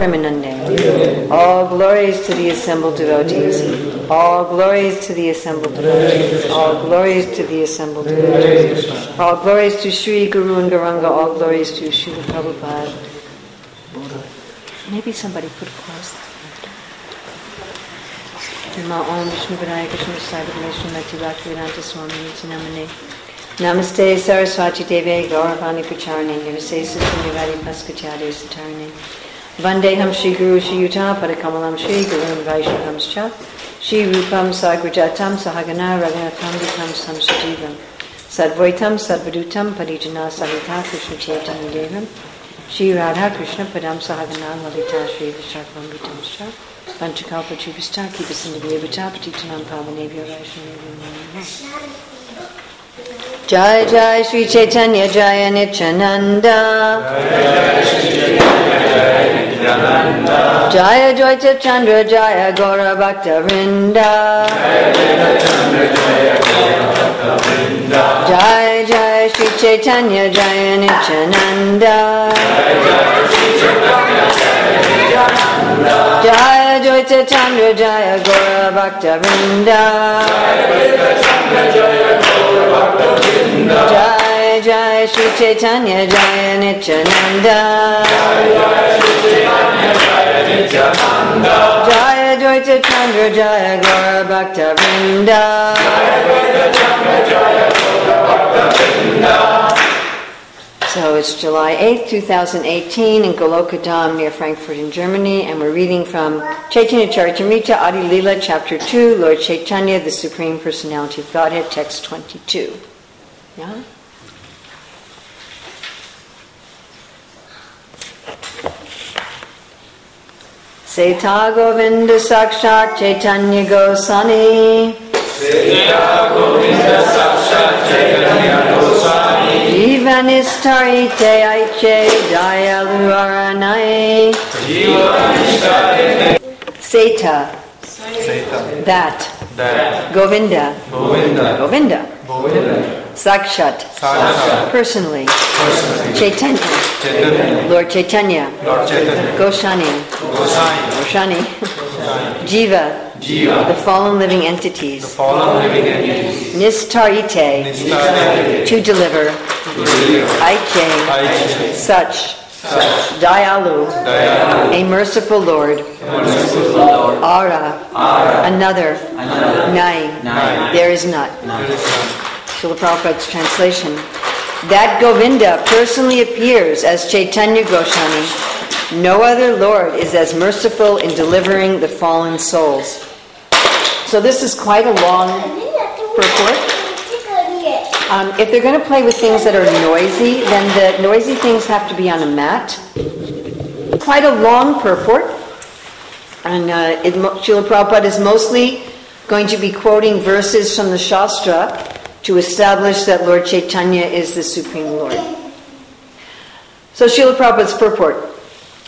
Premanande. All glories to the assembled devotees. All glories to the assembled devotees. All glories to the assembled devotees. All glories to Sri Guru and Gauranga. All glories to Srila Prabhupada. Maybe somebody could close Namo Om Vishnu Padaya Krishna Sai Vishnu Mati Bhaktivedanta Swami Namane. Namaste Saraswati Devi Gauravani Pacharani Nirvase Sisundivadi Paskachari Satarani. Vandeham Shri Guru Shri Yuta Padakamalam Shri Guru Vaishnavamscha Shri Rupam Sagrajatam Sahagana Raghunatham Vitam Samsajivam Sadvaitam Sadvadutam Parijana Sahita Krishna Chaitanya Devam. Shri Radha Krishna Padam Sahagana Lalita Shri Vishakvam Vitamscha Panchakalpa Chubista Kipasindhavya Patitanam Pavanebhya Vaishnavya Jai Jai Sri Chaitanya Jaya Nityananda Jaya Jaya Chandra Jaya Gaura Bhakta Vrinda. Jai Jai Sri Chaitanya Jaya Nityananda. Jaya Jaya Jaya Chandra Jaya Gaura Bhakta Vrinda Jai Jai Sri Chaitanya Jaya Nityananda Jaya Dvaita Chandra Jaya Gaura Bhakta Vrinda So it's July 8th, 2018 in Goloka Dham near Frankfurt in Germany and we're reading from Chaitanya Charitamrita Adi Lila chapter 2 Lord Chaitanya the Supreme Personality of Godhead text 22. Yeah? Seta Govinda Sakshat Chaitanya Gosani Seta Govinda Sakshat Chaitanya Goswami. Jivanistarite Aiche Dayalu Aranai Jivanistarite Seta. Seta. That That Govinda. Govinda. Govinda. Govinda. Sakshat. Sakshat. Personally. Personally. Chaitanya. Chaitanya. Lord Chaitanya. Lord Chaitanya. Goshani Goshani Jiva. Jiva. The fallen living The entities fallen living entities. Nistarite Nistarite to deliver. Aiche Aiche such Such Dayalu Dayalu a merciful Lord. Merciful Lord. Ara Ara another. Another. Nai Nai there is not There is none. Srila Prabhupada's translation. That Govinda personally appears as Chaitanya Goshani no other Lord is as merciful in delivering the fallen souls. So this is quite a long purport um, if they're going to play with things that are noisy, then the noisy things have to be on a mat. Quite a long purport. And uh, it, Srila Prabhupada is mostly going to be quoting verses from the Shastra to establish that Lord Chaitanya is the Supreme Lord. So Srila Prabhupada's purport.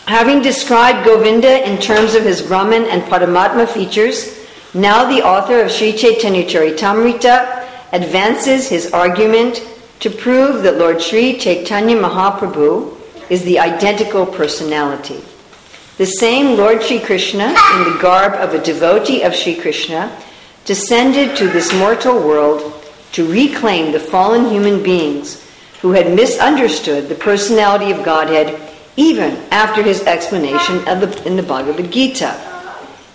Having described Govinda in terms of his Brahman and Paramatma features, now the author of Sri Chaitanya Charitamrita advances his argument to prove that Lord Sri Chaitanya Mahaprabhu is the identical personality. The same Lord Sri Krishna, in the garb of a devotee of Sri Krishna, descended to this mortal world to reclaim the fallen human beings who had misunderstood the personality of Godhead even after his explanation of the, in the Bhagavad Gita.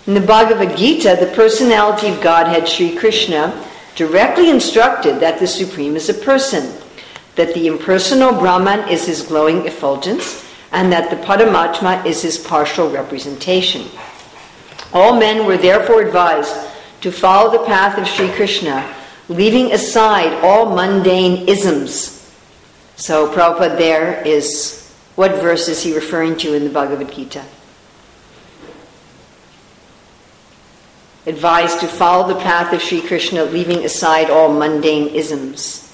In the Bhagavad Gita, the personality of Godhead, Sri Krishna, directly instructed that the Supreme is a person, that the impersonal Brahman is his glowing effulgence, and that the Paramatma is his partial representation. All men were therefore advised to follow the path of Sri Krishna, leaving aside all mundane isms. So, Prabhupada there is what verse is he referring to in the Bhagavad Gita? Advised to follow the path of Sri Krishna, leaving aside all mundane isms.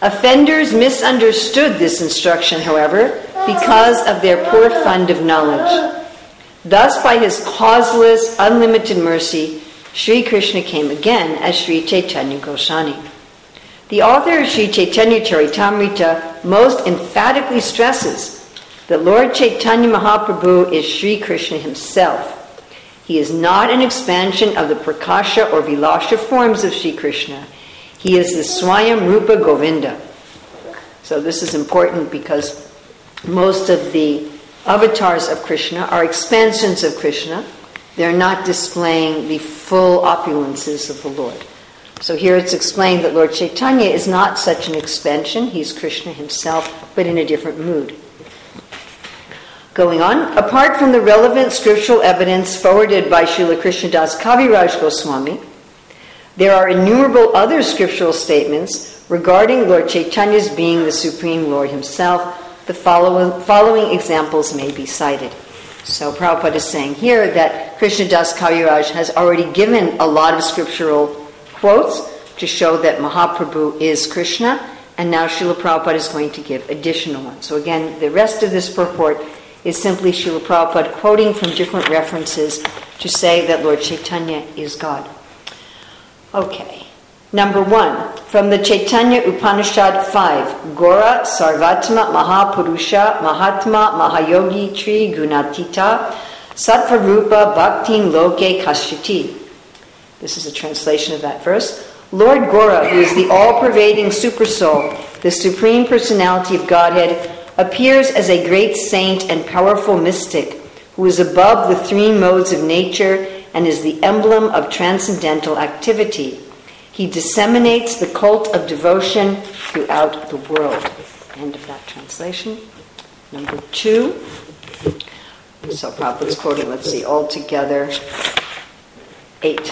Offenders misunderstood this instruction, however, because of their poor fund of knowledge. Thus, by his causeless, unlimited mercy, Sri Krishna came again as Sri Chaitanya Goswami. The author of Sri Chaitanya Charitamrita most emphatically stresses that Lord Chaitanya Mahaprabhu is Sri Krishna himself. He is not an expansion of the Prakasha or Vilasha forms of Sri Krishna. He is the Swayam Rupa Govinda. So this is important because most of the avatars of Krishna are expansions of Krishna. They're not displaying the full opulences of the Lord. So here it's explained that Lord Chaitanya is not such an expansion, he's Krishna himself, but in a different mood. Going on, apart from the relevant scriptural evidence forwarded by Srila Krishnadas Kaviraj Goswami, there are innumerable other scriptural statements regarding Lord Chaitanya's being the Supreme Lord himself. The following, following examples may be cited. So Prabhupada is saying here that Krishnadas Kaviraj has already given a lot of scriptural quotes to show that Mahaprabhu is Krishna, and now Srila Prabhupada is going to give additional ones. So again, the rest of this purport is simply Srila Prabhupada quoting from different references to say that Lord Chaitanya is God. Okay. Number one, from the Chaitanya Upanishad 5, Gora Sarvatma Mahapurusha Mahatma Mahayogi Tri Gunatita Sattvarupa Bhaktin Loke Kashyati. This is a translation of that verse. Lord Gora, who is the all pervading supersoul, the supreme personality of Godhead, appears as a great saint and powerful mystic who is above the three modes of nature and is the emblem of transcendental activity. He disseminates the cult of devotion throughout the world. End of that translation. Number two. So Prabhupada's quoting, let's see, altogether eight.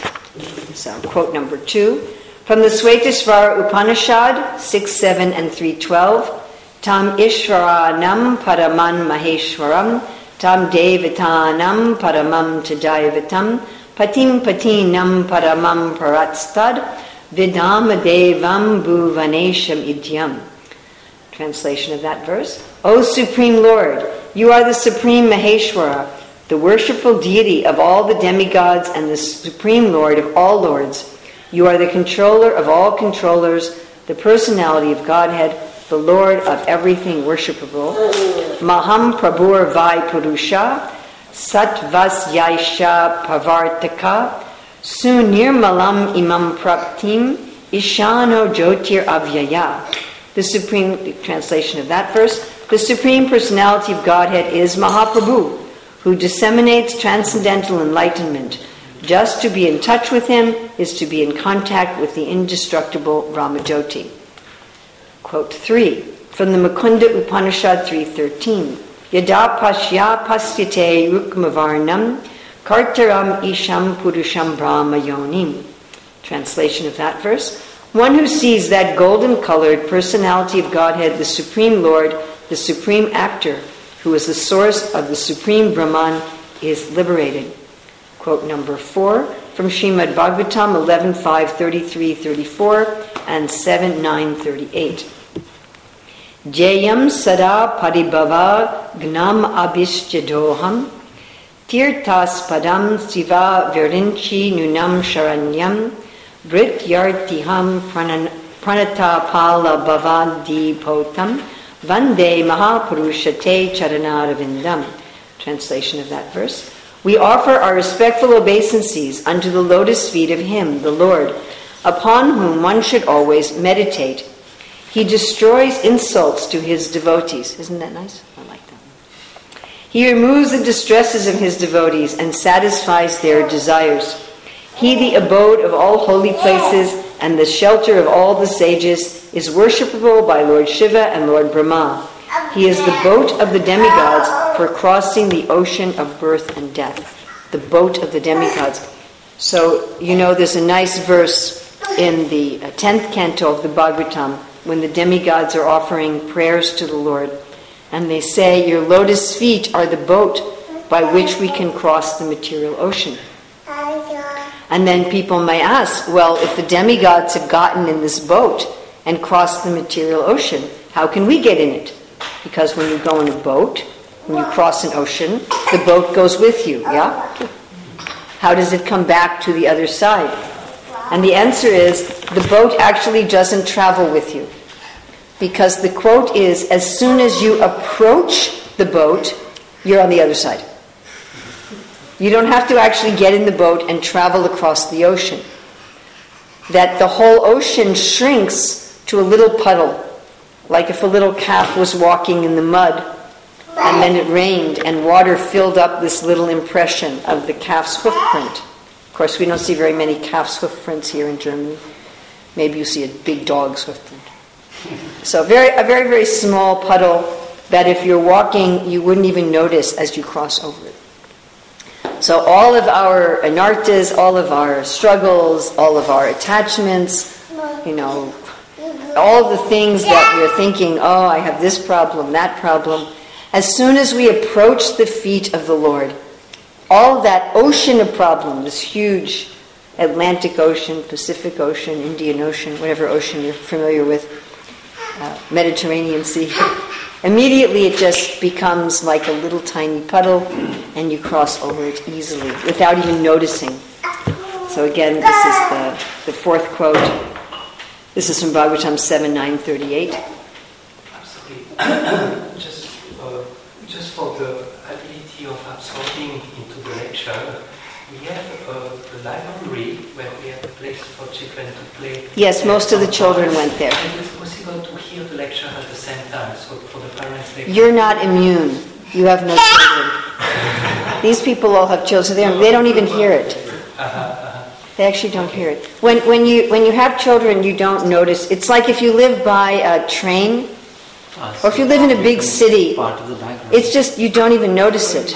So quote number two. From the Swetasvara Upanishad, 6, 7, and 312. Tam Ishvaranam Paraman Maheshwaram, Tam Devatanam Paramam Tadaivatam, Patim Patinam Paramam Paratstad, Vidama Devam Bhuvanesham Idyam. Translation of that verse. O Supreme Lord, you are the Supreme Maheshwara, the worshipful deity of all the demigods and the Supreme Lord of all lords. You are the controller of all controllers, the personality of Godhead, the Lord of everything worshipable. Maham Prabhur Vai Purusha, Satvas Yaisha Pavartaka, Sunirmalam Imam Praktim, Ishano Jyotir Avyaya. The supreme the translation of that verse, the supreme personality of Godhead is Mahaprabhu, who disseminates transcendental enlightenment. Just to be in touch with him is to be in contact with the indestructible Brahmajyoti. Quote 3 from the Mukunda Upanishad 3.13 Yada pashya pasyate rukmavarnam kartaram isham purusham brahma yonim. Translation of that verse. One who sees that golden colored personality of Godhead, the Supreme Lord, the Supreme Actor, who is the source of the Supreme Brahman, is liberated. Quote number four from Srimad Bhagavatam 11, 5, 33, 34, and 7, 9, 38. Jayam sada paribhava gnam abhishjadoham tirtas padam siva virinchi nunam sharanyam brit yartiham pranata pala bhavadi potam vande mahapurushate charanaravindam. Translation of that verse. We offer our respectful obeisances unto the lotus feet of Him, the Lord, upon whom one should always meditate he destroys insults to his devotees. Isn't that nice? I like that. He removes the distresses of his devotees and satisfies their desires. He, the abode of all holy places and the shelter of all the sages, is worshipable by Lord Shiva and Lord Brahma. He is the boat of the demigods for crossing the ocean of birth and death. The boat of the demigods. So, you know, there's a nice verse in the 10th uh, canto of the Bhagavatam when the demigods are offering prayers to the Lord. And they say, Your lotus feet are the boat by which we can cross the material ocean. And then people may ask, well, if the demigods have gotten in this boat and crossed the material ocean, how can we get in it? Because when you go in a boat, when you cross an ocean, the boat goes with you, yeah? How does it come back to the other side? And the answer is the boat actually doesn't travel with you. Because the quote is as soon as you approach the boat, you're on the other side. You don't have to actually get in the boat and travel across the ocean. That the whole ocean shrinks to a little puddle, like if a little calf was walking in the mud and then it rained and water filled up this little impression of the calf's hoof print. Of course, we don't see very many calf's hoof prints here in Germany. Maybe you see a big dog's hoof print. So very, a very, very small puddle that if you're walking, you wouldn't even notice as you cross over it. So all of our anarthas, all of our struggles, all of our attachments, you know, all the things that we're thinking, oh, I have this problem, that problem, as soon as we approach the feet of the Lord, all that ocean of problems, this huge Atlantic Ocean, Pacific Ocean, Indian Ocean, whatever ocean you're familiar with, uh, Mediterranean Sea, immediately it just becomes like a little tiny puddle and you cross over it easily without even noticing. So again, this is the, the fourth quote. This is from Bhagavatam 7 938. Absolutely. just, for the ability of absorbing into the lecture, we have a, the library where we have a place for children to play. Yes, most of the children went there. And it's possible to hear the lecture at the same time, so for the parents they You're not immune. You have no children. These people all have children, so they don't, they don't even hear it. Uh-huh, uh-huh. They actually don't hear it. When, when, you, when you have children, you don't notice. It's like if you live by a train, or if you live in a big city, Part of the it's just you don't even notice it.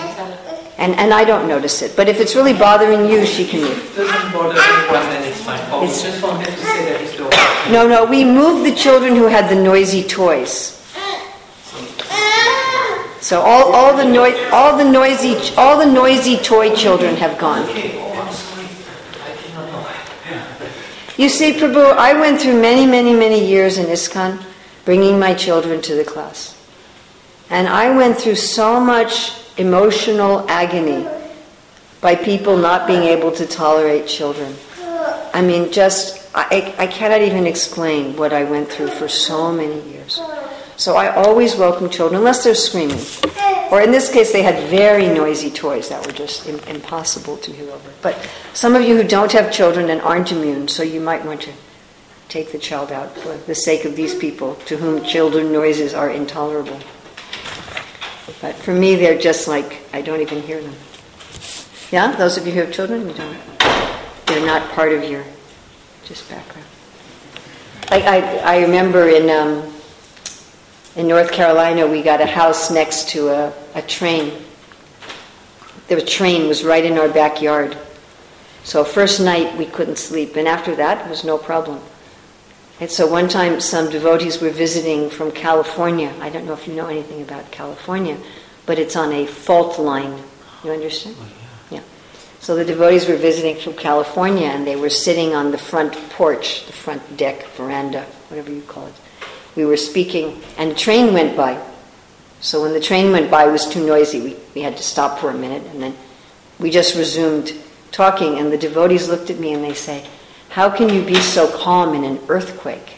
And, and I don't notice it. But if it's really bothering you, she can move. It doesn't bother anyone, then it's fine. Oh, It's- just wanted to say that it's your No, no, we moved the children who had the noisy toys. So all, all the noi- all the noisy all the noisy toy children have gone. Okay, oh, I'm sorry. I did not know. You see, Prabhu, I went through many, many, many years in ISKCON bringing my children to the class. And I went through so much emotional agony by people not being able to tolerate children. I mean, just, I, I cannot even explain what I went through for so many years. So I always welcome children, unless they're screaming. Or in this case, they had very noisy toys that were just im- impossible to hear over. But some of you who don't have children and aren't immune, so you might want to take the child out for the sake of these people to whom children noises are intolerable. But for me, they're just like, I don't even hear them. Yeah? Those of you who have children, you don't. They're not part of your just background. Like I, I remember in, um, in North Carolina, we got a house next to a, a train. The train was right in our backyard. So first night we couldn't sleep, and after that it was no problem. And so one time some devotees were visiting from California. I don't know if you know anything about California, but it's on a fault line. You understand? Oh, yeah. So the devotees were visiting from California and they were sitting on the front porch, the front deck, veranda, whatever you call it. We were speaking and a train went by. So when the train went by, it was too noisy. We, we had to stop for a minute and then we just resumed talking and the devotees looked at me and they say, how can you be so calm in an earthquake?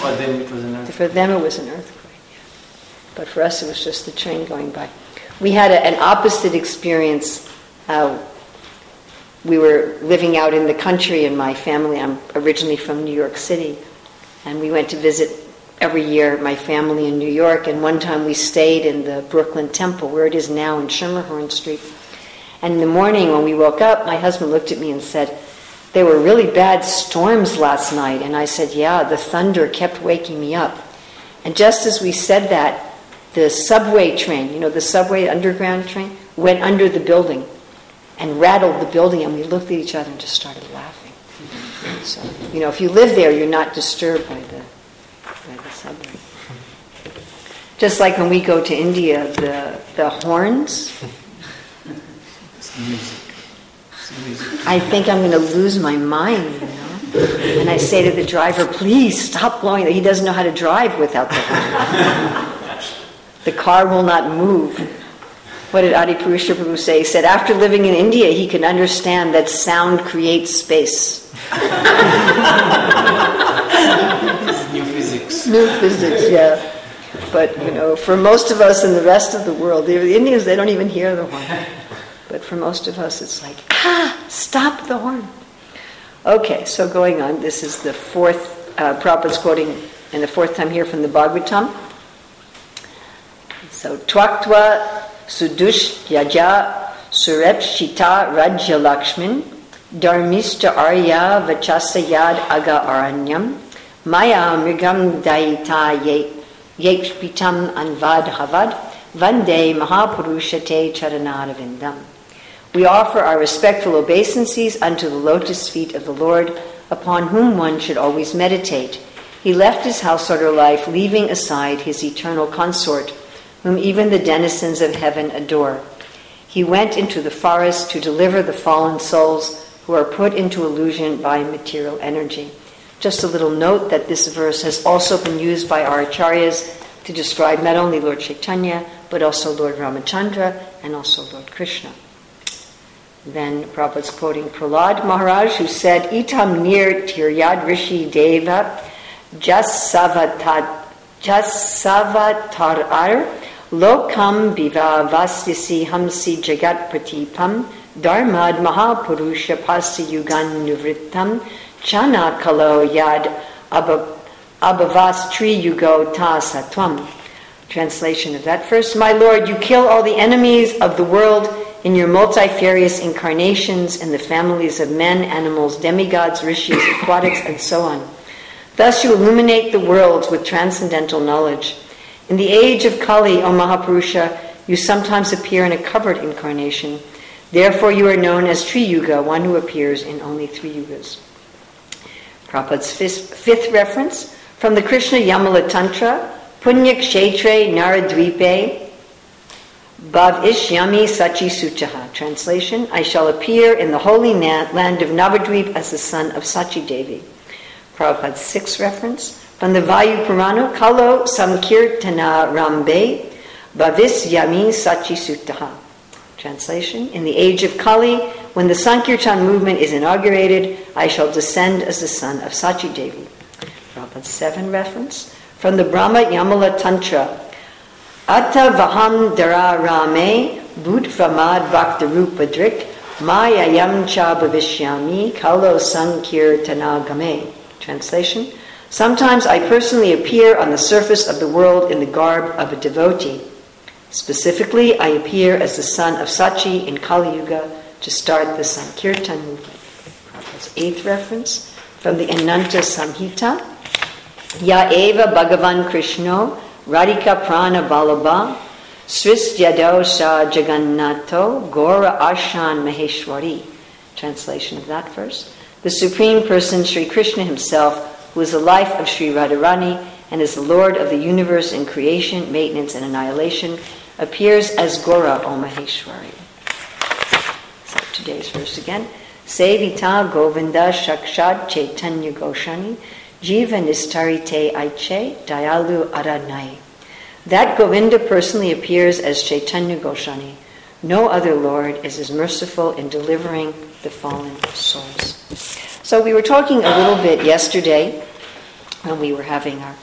For them it was an earth. For them, it was an earthquake. But for us, it was just the train going by. We had a, an opposite experience. Uh, we were living out in the country, and my family, I'm originally from New York City, and we went to visit every year my family in New York. And one time we stayed in the Brooklyn Temple, where it is now in Schermerhorn Street. And in the morning, when we woke up, my husband looked at me and said, there were really bad storms last night. And I said, Yeah, the thunder kept waking me up. And just as we said that, the subway train, you know, the subway underground train, went under the building and rattled the building. And we looked at each other and just started laughing. So, you know, if you live there, you're not disturbed by the, by the subway. Just like when we go to India, the, the horns, It's music. It's music. I think I'm going to lose my mind, you know. And I say to the driver, please stop blowing. He doesn't know how to drive without the horn. The car will not move. what did Adi Purusha Prabhu say? He said, after living in India, he can understand that sound creates space. New physics. New physics, yeah. But, you know, for most of us in the rest of the world, the Indians, they don't even hear the horn. But for most of us, it's like, ah, stop the horn. Okay, so going on, this is the fourth, uh, Prabhupada's quoting, and the fourth time here from the Bhagavatam. So, Twaktva Sudush Yaja Surepshita Rajya Lakshmin Dharmista Arya Vachasayad Aga Aranyam Maya Mrigam Daita Yekshpitam Anvad Havad Vande Mahapurushate Charanadavindam. We offer our respectful obeisances unto the lotus feet of the Lord, upon whom one should always meditate. He left his householder life, leaving aside his eternal consort, whom even the denizens of heaven adore. He went into the forest to deliver the fallen souls who are put into illusion by material energy. Just a little note that this verse has also been used by our acharyas to describe not only Lord Chaitanya, but also Lord Ramachandra and also Lord Krishna. Then Prabhupada's quoting Prahlad Maharaj, who said, Itam nir tiryad rishi deva jasavatarar lokam biva vastyasi hamsi jagat pratipam dharmad mahapurusha pasi yugan nuvrittam chana kalo yad abhavas tri yugo ta. Translation of that verse My Lord, you kill all the enemies of the world in your multifarious incarnations in the families of men, animals, demigods, rishis, aquatics, and so on. Thus you illuminate the worlds with transcendental knowledge. In the age of Kali, O Mahapurusha, you sometimes appear in a covered incarnation. Therefore, you are known as Tri Yuga, one who appears in only three yugas. Prabhupada's fifth, reference from the Krishna Yamala Tantra, Punya Kshetre Naradvipe, Bhav Ishyami Sachi Suchaha. Translation I shall appear in the holy land of Navadvip as the son of Sachi Devi. Prabhupada's sixth reference from the Vayu Purana Kalo Samkirtana Rambe Bhavis Yami Sachi Sutaha. Translation In the age of Kali, when the Sankirtan movement is inaugurated, I shall descend as the son of Sachi Devi. Prabhupada's seven reference from the Brahma Yamala Tantra Atta vaham dara rame bhutramad bhaktarupadrik mayayam cha bhavishyami kalo sankirtanagame. Translation Sometimes I personally appear on the surface of the world in the garb of a devotee. Specifically, I appear as the son of Sachi in Kali Yuga to start the Sankirtan movement. Prabhupada's eighth reference from the Ananta Samhita. Ya eva Bhagavan Krishna Radhika Prana Balaba, Srisdyadosha Jagannato, Gora Ashan Maheshwari. Translation of that verse. The Supreme Person, Sri Krishna himself, who is the life of Sri Radharani and is the Lord of the universe in creation, maintenance, and annihilation, appears as Gora O Maheshwari. So today's verse again. Sevita Govinda Shakshad Chaitanya Goshani Jiva Nistarite Aiche Dayalu Aranai. That Govinda personally appears as Chaitanya Goshani. No other Lord is as merciful in delivering the fallen souls. So we were talking a little bit yesterday when we were having our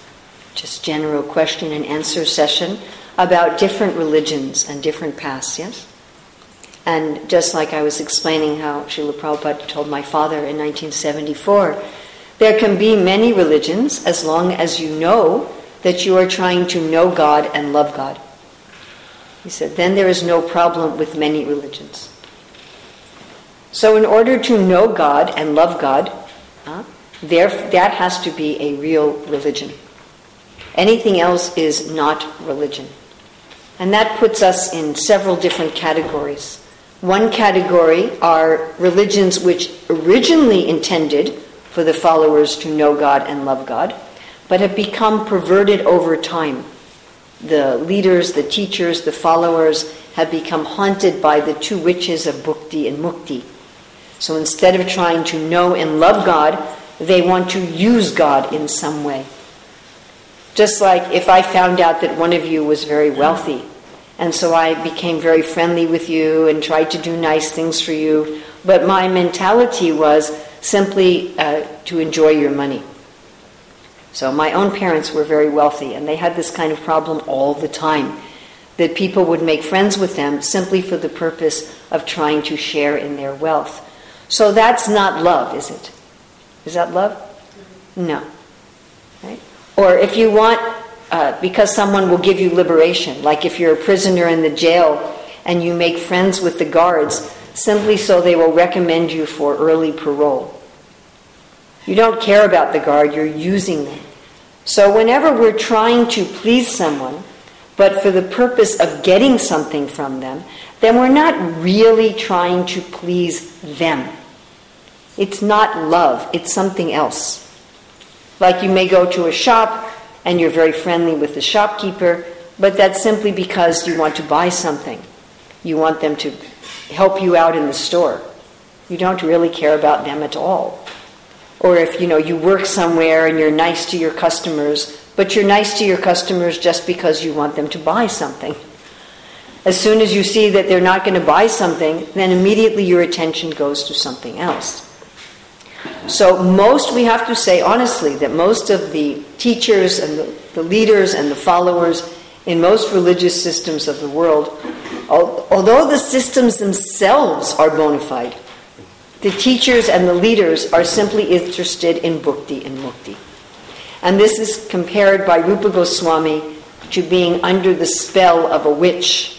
just general question and answer session about different religions and different paths, yes? And just like I was explaining how Srila Prabhupada told my father in 1974 there can be many religions as long as you know that you are trying to know God and love God. He said, then there is no problem with many religions. So, in order to know God and love God, uh, there, that has to be a real religion. Anything else is not religion. And that puts us in several different categories. One category are religions which originally intended for the followers to know God and love God, but have become perverted over time. The leaders, the teachers, the followers have become haunted by the two witches of bhukti and mukti. So instead of trying to know and love God, they want to use God in some way. Just like if I found out that one of you was very wealthy and so I became very friendly with you and tried to do nice things for you. But my mentality was simply uh, to enjoy your money. So my own parents were very wealthy, and they had this kind of problem all the time that people would make friends with them simply for the purpose of trying to share in their wealth. So that's not love, is it? Is that love? No. Right? Or if you want, uh, because someone will give you liberation, like if you're a prisoner in the jail and you make friends with the guards simply so they will recommend you for early parole. You don't care about the guard, you're using them. So, whenever we're trying to please someone, but for the purpose of getting something from them, then we're not really trying to please them. It's not love, it's something else. Like you may go to a shop and you're very friendly with the shopkeeper, but that's simply because you want to buy something. You want them to help you out in the store. You don't really care about them at all. Or if you know you work somewhere and you're nice to your customers, but you're nice to your customers just because you want them to buy something. As soon as you see that they're not going to buy something, then immediately your attention goes to something else. So, most, we have to say honestly, that most of the teachers and the, the leaders and the followers in most religious systems of the world, although the systems themselves are bona fide, the teachers and the leaders are simply interested in bhukti and mukti. And this is compared by Rupa Goswami to being under the spell of a witch.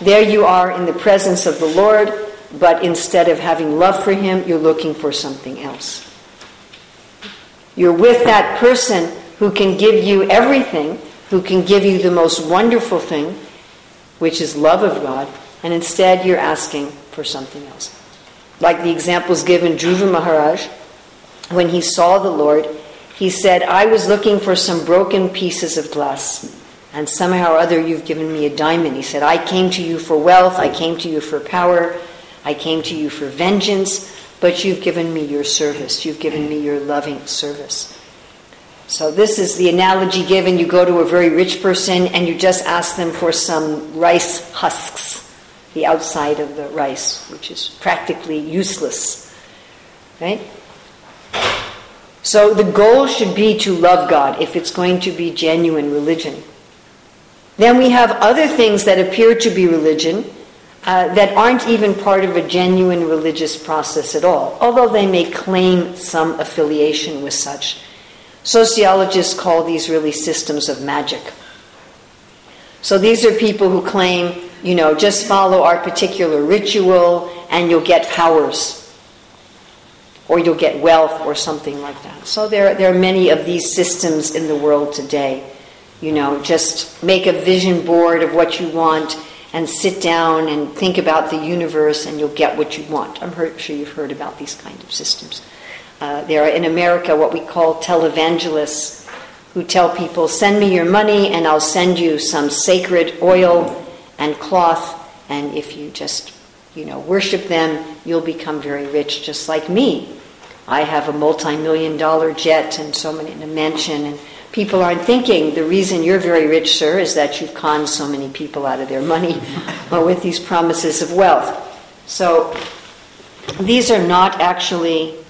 There you are in the presence of the Lord, but instead of having love for Him, you're looking for something else. You're with that person who can give you everything, who can give you the most wonderful thing, which is love of God, and instead you're asking for something else. Like the examples given, Dhruva Maharaj, when he saw the Lord, he said, I was looking for some broken pieces of glass, and somehow or other you've given me a diamond. He said, I came to you for wealth, I came to you for power, I came to you for vengeance, but you've given me your service, you've given me your loving service. So, this is the analogy given. You go to a very rich person and you just ask them for some rice husks the outside of the rice, which is practically useless. Right? So the goal should be to love God if it's going to be genuine religion. Then we have other things that appear to be religion uh, that aren't even part of a genuine religious process at all, although they may claim some affiliation with such. Sociologists call these really systems of magic. So these are people who claim you know, just follow our particular ritual and you'll get powers. Or you'll get wealth or something like that. So there, there are many of these systems in the world today. You know, just make a vision board of what you want and sit down and think about the universe and you'll get what you want. I'm sure you've heard about these kind of systems. Uh, there are in America what we call televangelists who tell people, send me your money and I'll send you some sacred oil and cloth, and if you just, you know, worship them, you'll become very rich, just like me. I have a multi-million dollar jet and so many in a mansion, and people aren't thinking the reason you're very rich, sir, is that you've conned so many people out of their money with these promises of wealth. So these are not actually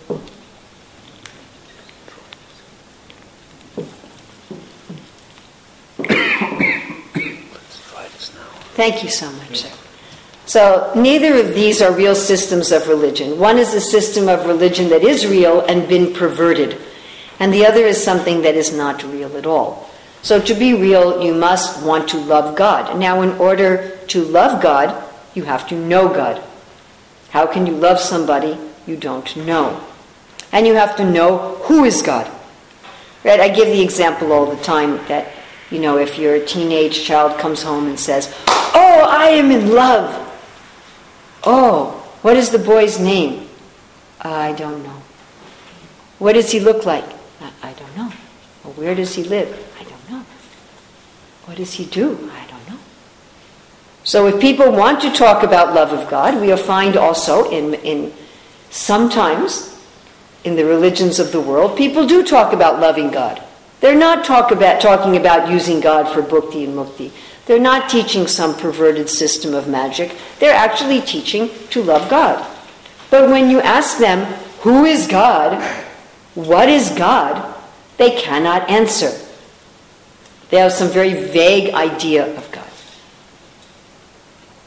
Thank you so much, sir. So, neither of these are real systems of religion. One is a system of religion that is real and been perverted, and the other is something that is not real at all. So, to be real, you must want to love God. Now, in order to love God, you have to know God. How can you love somebody you don't know? And you have to know who is God. Right? I give the example all the time that you know, if your teenage child comes home and says, Oh, I am in love. Oh, what is the boy's name? I don't know. What does he look like? I, don't know. Well, where does he live? I don't know. What does he do? I don't know. So if people want to talk about love of God, we'll find also in, in sometimes in the religions of the world, people do talk about loving God. They're not talk about, talking about using God for bhukti and mukti. They're not teaching some perverted system of magic. They're actually teaching to love God. But when you ask them, who is God? What is God? They cannot answer. They have some very vague idea of God.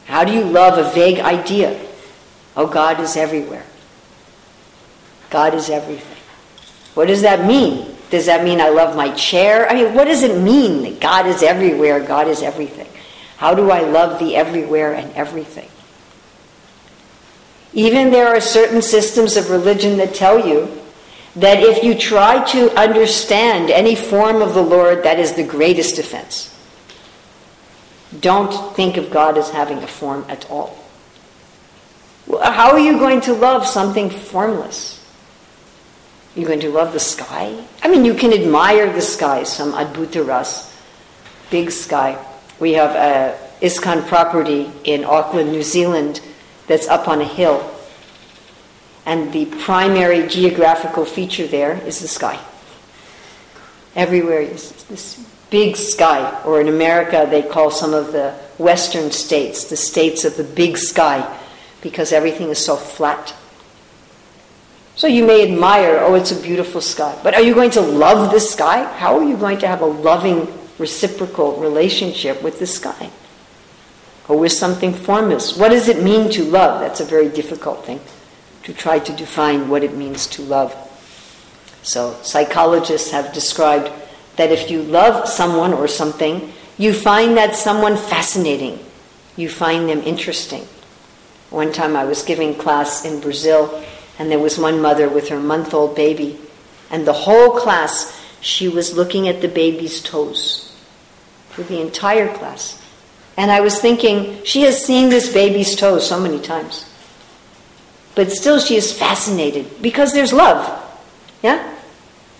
How do you love a vague idea? Oh, God is everywhere. God is everything. What does that mean? Does that mean I love my chair? I mean, what does it mean that God is everywhere, God is everything? How do I love the everywhere and everything? Even there are certain systems of religion that tell you that if you try to understand any form of the Lord, that is the greatest offense. Don't think of God as having a form at all. How are you going to love something formless? You're going to love the sky? I mean, you can admire the sky, some Adbhuta Ras, big sky. We have a ISKCON property in Auckland, New Zealand, that's up on a hill. And the primary geographical feature there is the sky. Everywhere is this big sky, or in America, they call some of the western states the states of the big sky because everything is so flat. So you may admire, oh, it's a beautiful sky. But are you going to love the sky? How are you going to have a loving, reciprocal relationship with the sky? Or with something formless? What does it mean to love? That's a very difficult thing to try to define what it means to love. So psychologists have described that if you love someone or something, you find that someone fascinating. You find them interesting. One time I was giving class in Brazil and there was one mother with her month old baby, and the whole class, she was looking at the baby's toes for the entire class. And I was thinking, she has seen this baby's toes so many times. But still, she is fascinated because there's love. Yeah?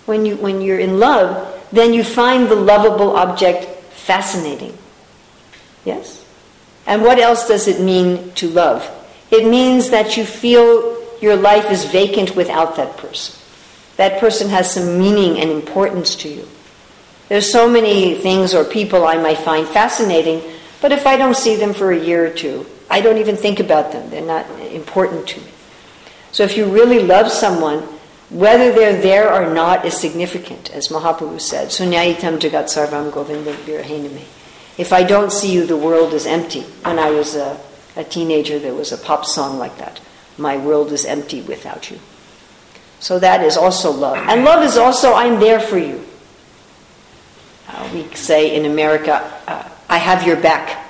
When, you, when you're in love, then you find the lovable object fascinating. Yes? And what else does it mean to love? It means that you feel your life is vacant without that person. That person has some meaning and importance to you. There's so many things or people I might find fascinating, but if I don't see them for a year or two, I don't even think about them. They're not important to me. So if you really love someone, whether they're there or not is significant, as Mahaprabhu said. Sunyaitam jagat sarvam govinda virahename. If I don't see you, the world is empty. When I was a, a teenager, there was a pop song like that. My world is empty without you. So that is also love. And love is also, I'm there for you. Uh, we say in America, uh, I have your back.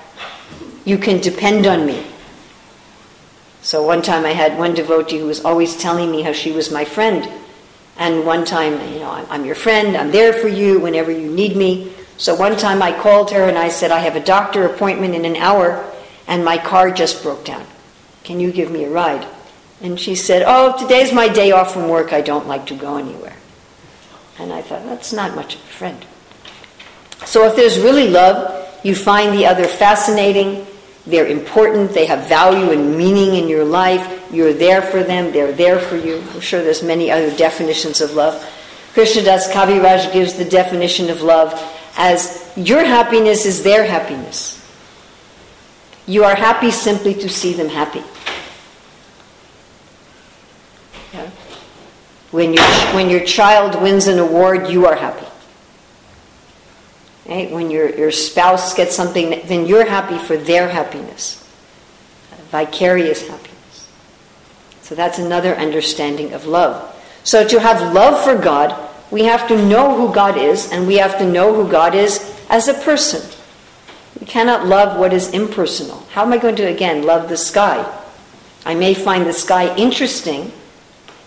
You can depend on me. So one time I had one devotee who was always telling me how she was my friend. And one time, you know, I'm, I'm your friend, I'm there for you whenever you need me. So one time I called her and I said, I have a doctor appointment in an hour and my car just broke down. Can you give me a ride? And she said, Oh, today's my day off from work. I don't like to go anywhere. And I thought, that's not much of a friend. So if there's really love, you find the other fascinating, they're important, they have value and meaning in your life, you're there for them, they're there for you. I'm sure there's many other definitions of love. Krishnadas Kaviraj gives the definition of love as your happiness is their happiness. You are happy simply to see them happy. When, your when your child wins an award, you are happy. Right? When your, your spouse gets something, then you're happy for their happiness. Vicarious happiness. So that's another understanding of love. So to have love for God, we have to know who God is, and we have to know who God is as a person. We cannot love what is impersonal. How am I going to, again, love the sky? I may find the sky interesting,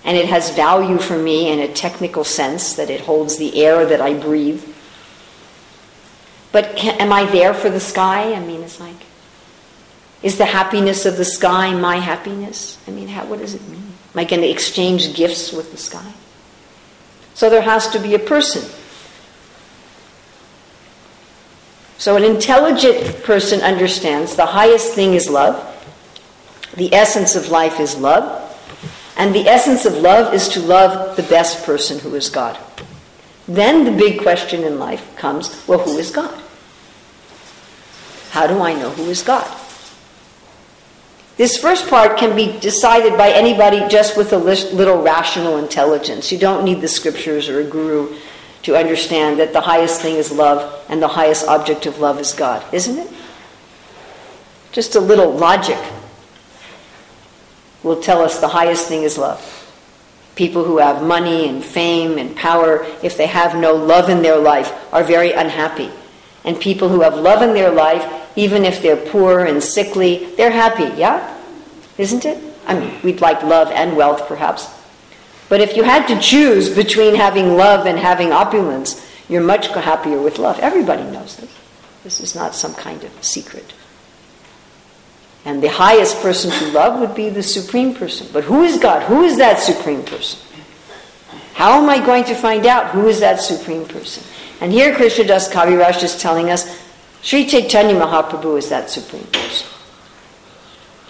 and it has value for me in a technical sense that it holds the air that I breathe. But am I there for the sky? I mean, it's like, is the happiness of the sky my happiness? I mean, how, what does it mean? Am I going to exchange gifts with the sky? So there has to be a person. So an intelligent person understands the highest thing is love, the essence of life is love, and the essence of love is to love the best person who is God. Then the big question in life comes well, who is God? How do I know who is God? This first part can be decided by anybody just with a little rational intelligence. You don't need the scriptures or a guru to understand that the highest thing is love and the highest object of love is God, isn't it? Just a little logic will tell us the highest thing is love. People who have money and fame and power, if they have no love in their life, are very unhappy. And people who have love in their life, even if they're poor and sickly, they're happy, yeah? Isn't it? I mean, we'd like love and wealth, perhaps. But if you had to choose between having love and having opulence, you're much happier with love. Everybody knows this. This is not some kind of secret. And the highest person to love would be the supreme person. But who is God? Who is that supreme person? How am I going to find out who is that supreme person? And here Krishna Das Kaviraj is telling us Sri Chaitanya Mahaprabhu is that supreme person.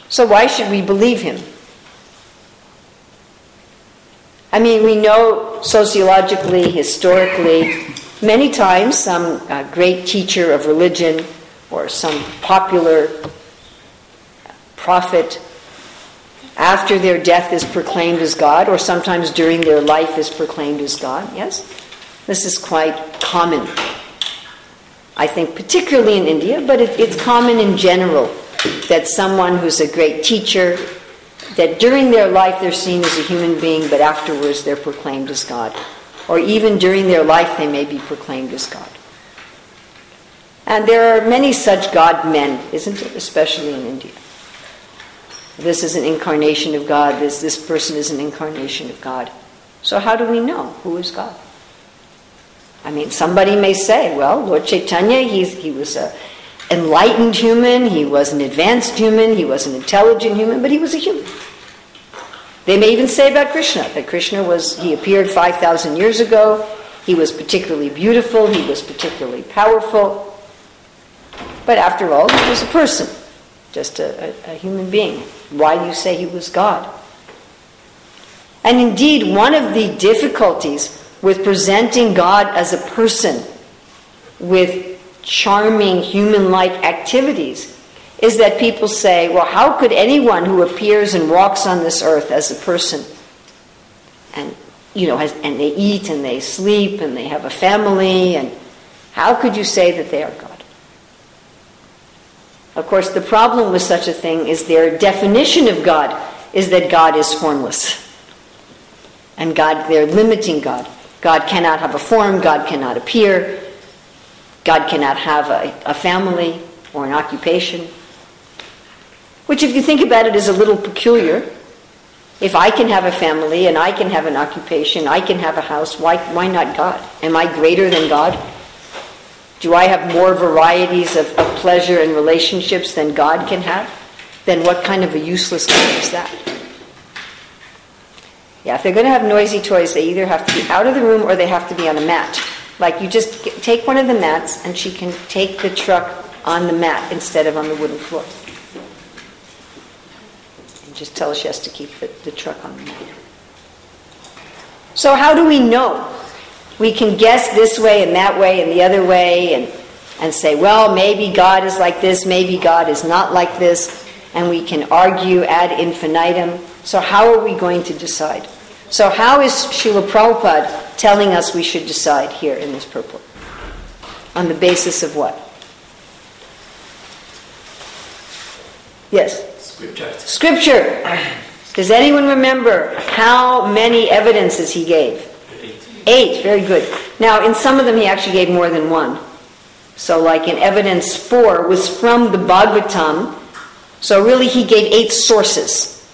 So why should we believe him? I mean, we know sociologically, historically, many times some uh, great teacher of religion or some popular prophet after their death is proclaimed as God, or sometimes during their life is proclaimed as God. Yes? This is quite common. I think, particularly in India, but it, it's common in general that someone who's a great teacher, that during their life they're seen as a human being, but afterwards they're proclaimed as God. Or even during their life they may be proclaimed as God. And there are many such God men, isn't it? Especially in India this is an incarnation of God, this, this person is an incarnation of God. So, how do we know who is God? I mean, somebody may say, well, Lord Chaitanya, he's, he was an enlightened human, he was an advanced human, he was an intelligent human, but he was a human. They may even say about Krishna that Krishna was, he appeared 5,000 years ago, he was particularly beautiful, he was particularly powerful, but after all, he was a person, just a, a, a human being. Why do you say he was God? And indeed, one of the difficulties with presenting God as a person with charming human like activities is that people say, well, how could anyone who appears and walks on this earth as a person and you know, has, and they eat and they sleep and they have a family, and how could you say that they are God? Of course, the problem with such a thing is their definition of God is that God is formless. And God, they're limiting God. God cannot have a form, God cannot appear, God cannot have a, a family or an occupation. Which, if you think about it, is a little peculiar. If I can have a family and I can have an occupation, I can have a house, why, why not God? Am I greater than God? Do I have more varieties of, of pleasure and relationships than God can have? Then what kind of a useless God is that? Yeah, if they're going to have noisy toys, they either have to be out of the room or they have to be on a mat. Like you just take one of the mats and she can take the truck on the mat instead of on the wooden floor. And just tell her she has to keep the, the truck on the mat. So, how do we know we can guess this way and that way and the other way and, and say, well, maybe God is like this, maybe God is not like this, and we can argue ad infinitum. So, how are we going to decide? So, how is Srila Prabhupada telling us we should decide here in this purport? On the basis of what? Yes? Scripture. Scripture. Does anyone remember how many evidences he gave? Eight, very good. Now, in some of them, he actually gave more than one. So, like in evidence four was from the Bhagavatam. So, really, he gave eight sources.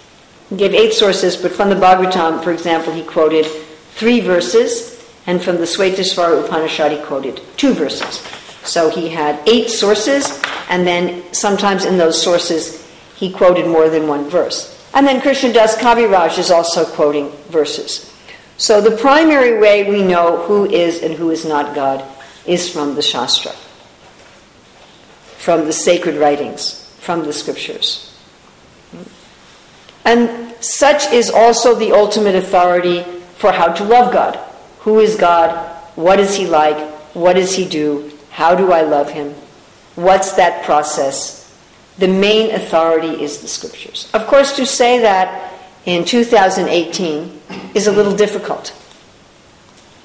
He gave eight sources, but from the Bhagavatam, for example, he quoted three verses, and from the Svetasvatara Upanishad, he quoted two verses. So, he had eight sources, and then sometimes in those sources, he quoted more than one verse. And then Krishna Das Kaviraj is also quoting verses. So the primary way we know who is and who is not God is from the Shastra, from the sacred writings, from the scriptures. And such is also the ultimate authority for how to love God. Who is God? What is he like? What does he do? How do I love him? What's that process? The main authority is the scriptures. Of course, to say that in 2018 is a little difficult.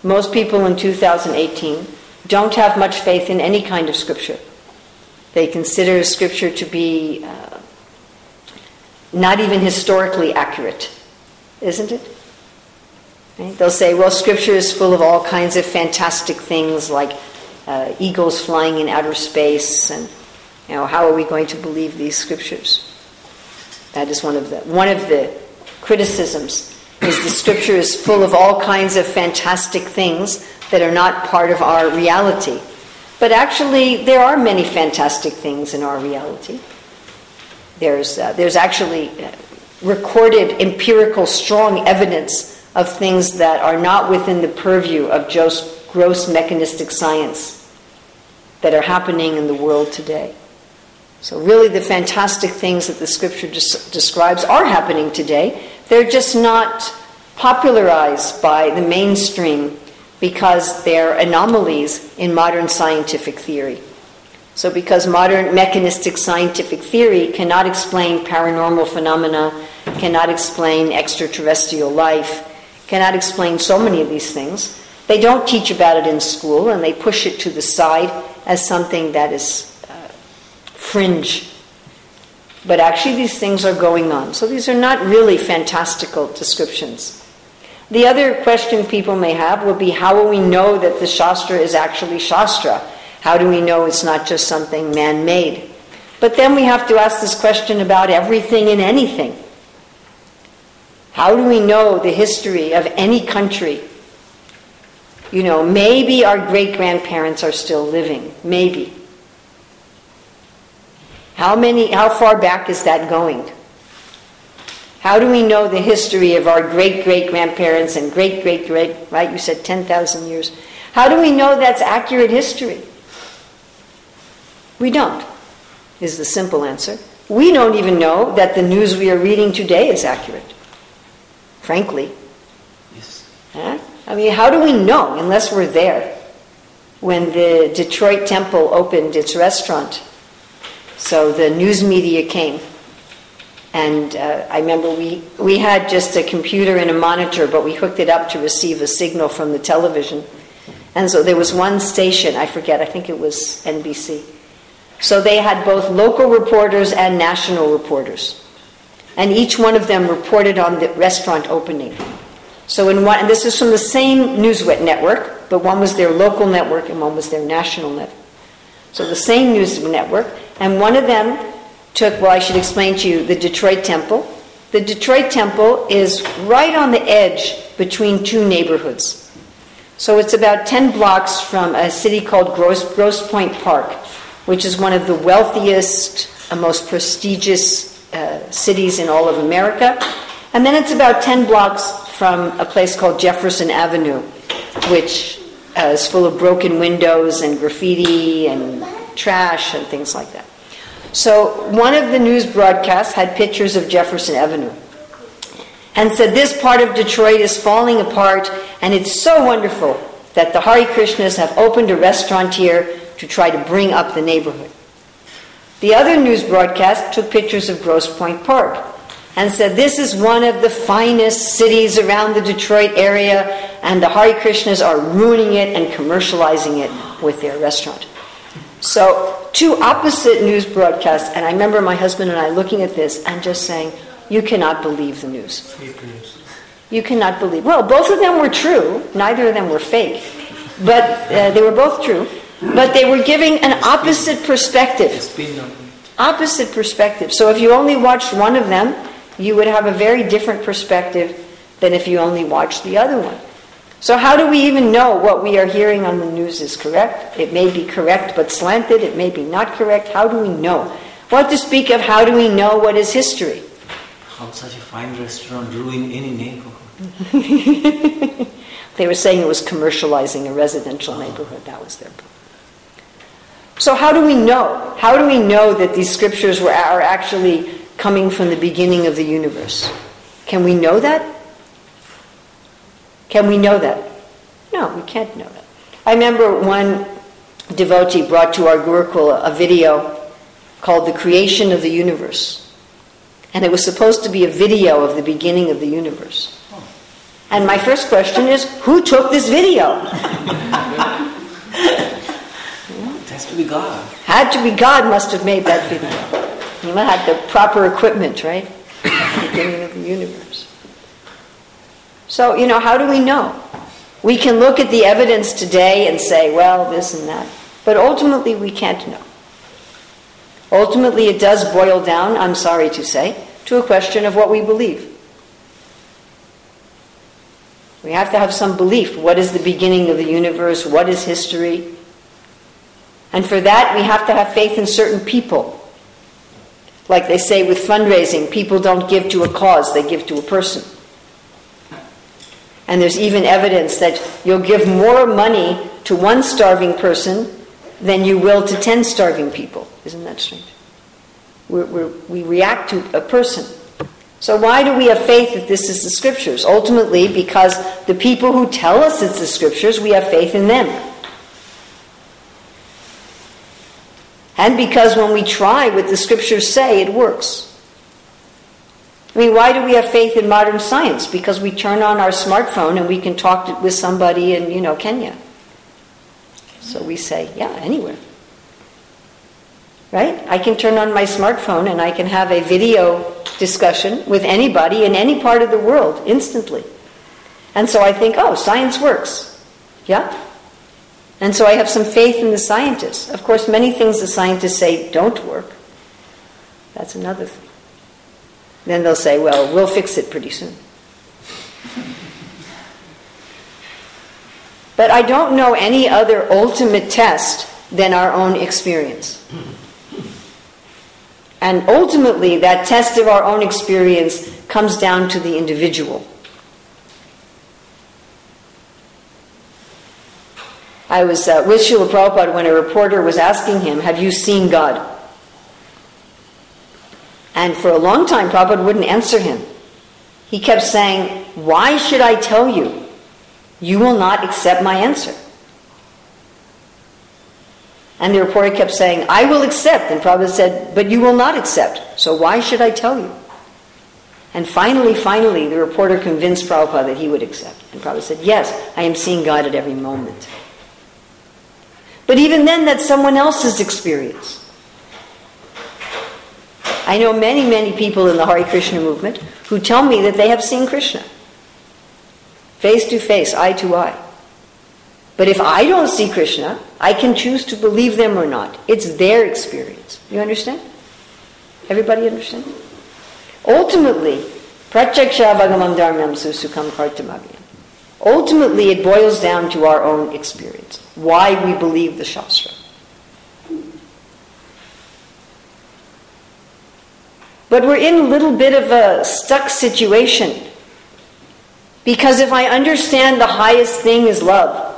Most people in 2018 don't have much faith in any kind of scripture. They consider scripture to be uh, not even historically accurate, isn't it? Right? They'll say, well, scripture is full of all kinds of fantastic things like uh, eagles flying in outer space, and you know, how are we going to believe these scriptures? That is one of the one of the criticisms is the scripture is full of all kinds of fantastic things that are not part of our reality. But actually, there are many fantastic things in our reality. There's, uh, there's actually uh, recorded empirical strong evidence of things that are not within the purview of just gross mechanistic science that are happening in the world today. So, really, the fantastic things that the scripture des- describes are happening today. They're just not popularized by the mainstream because they're anomalies in modern scientific theory. So, because modern mechanistic scientific theory cannot explain paranormal phenomena, cannot explain extraterrestrial life, cannot explain so many of these things, they don't teach about it in school and they push it to the side as something that is uh, fringe but actually, these things are going on. So these are not really fantastical descriptions. The other question people may have will be how will we know that the Shastra is actually Shastra? How do we know it's not just something man made? But then we have to ask this question about everything and anything. How do we know the history of any country? You know, maybe our great grandparents are still living. Maybe. How many how far back is that going? How do we know the history of our great great grandparents and great great great right you said 10,000 years. How do we know that's accurate history? We don't. Is the simple answer. We don't even know that the news we are reading today is accurate. Frankly. Yes. Huh? I mean, how do we know unless we're there? When the Detroit Temple opened its restaurant so the news media came. And uh, I remember we, we had just a computer and a monitor, but we hooked it up to receive a signal from the television. And so there was one station, I forget, I think it was NBC. So they had both local reporters and national reporters. And each one of them reported on the restaurant opening. So in one, this is from the same Newswhip network, but one was their local network and one was their national network. So the same news network, and one of them took, well, I should explain to you, the Detroit Temple. The Detroit Temple is right on the edge between two neighborhoods. So it's about 10 blocks from a city called Grosse, Grosse Pointe Park, which is one of the wealthiest and most prestigious uh, cities in all of America. And then it's about 10 blocks from a place called Jefferson Avenue, which uh, is full of broken windows and graffiti and trash and things like that. So one of the news broadcasts had pictures of Jefferson Avenue and said this part of Detroit is falling apart and it's so wonderful that the Hare Krishnas have opened a restaurant here to try to bring up the neighborhood. The other news broadcast took pictures of Grosse Pointe Park and said this is one of the finest cities around the Detroit area, and the Hare Krishnas are ruining it and commercializing it with their restaurant. So, two opposite news broadcasts, and I remember my husband and I looking at this and just saying, You cannot believe the news. Fake news. You cannot believe. Well, both of them were true, neither of them were fake, but uh, they were both true, but they were giving an opposite perspective. Spin on it. Opposite perspective. So, if you only watched one of them, you would have a very different perspective than if you only watched the other one. So, how do we even know what we are hearing on the news is correct? It may be correct but slanted, it may be not correct. How do we know? What to speak of, how do we know what is history? How such a fine restaurant ruin any neighborhood? They were saying it was commercializing a residential neighborhood. That was their point. So, how do we know? How do we know that these scriptures were, are actually coming from the beginning of the universe? Can we know that? Can we know that? No, we can't know that. I remember one devotee brought to our Gurukula a video called The Creation of the Universe. And it was supposed to be a video of the beginning of the universe. And my first question is who took this video? it has to be God. Had to be God, must have made that video. He had the proper equipment, right? the beginning of the universe. So, you know, how do we know? We can look at the evidence today and say, well, this and that. But ultimately, we can't know. Ultimately, it does boil down, I'm sorry to say, to a question of what we believe. We have to have some belief. What is the beginning of the universe? What is history? And for that, we have to have faith in certain people. Like they say with fundraising, people don't give to a cause, they give to a person. And there's even evidence that you'll give more money to one starving person than you will to 10 starving people. Isn't that strange? We're, we're, we react to a person. So, why do we have faith that this is the scriptures? Ultimately, because the people who tell us it's the scriptures, we have faith in them. And because when we try what the scriptures say, it works. I mean, why do we have faith in modern science? Because we turn on our smartphone and we can talk with somebody in, you know, Kenya. So we say, yeah, anywhere. Right? I can turn on my smartphone and I can have a video discussion with anybody in any part of the world instantly. And so I think, oh, science works. Yeah? And so I have some faith in the scientists. Of course, many things the scientists say don't work. That's another thing. Then they'll say, well, we'll fix it pretty soon. But I don't know any other ultimate test than our own experience. And ultimately, that test of our own experience comes down to the individual. I was uh, with Srila Prabhupada when a reporter was asking him, Have you seen God? And for a long time, Prabhupada wouldn't answer him. He kept saying, Why should I tell you? You will not accept my answer. And the reporter kept saying, I will accept. And Prabhupada said, But you will not accept. So why should I tell you? And finally, finally, the reporter convinced Prabhupada that he would accept. And Prabhupada said, Yes, I am seeing God at every moment. But even then, that's someone else's experience. I know many, many people in the Hare Krishna movement who tell me that they have seen Krishna face to face, eye to eye. But if I don't see Krishna, I can choose to believe them or not. It's their experience. You understand? Everybody understand? Ultimately, pratyaksha vagamam dharmam susukam kartamagya. Ultimately, it boils down to our own experience. Why we believe the Shastra. But we're in a little bit of a stuck situation. Because if I understand the highest thing is love,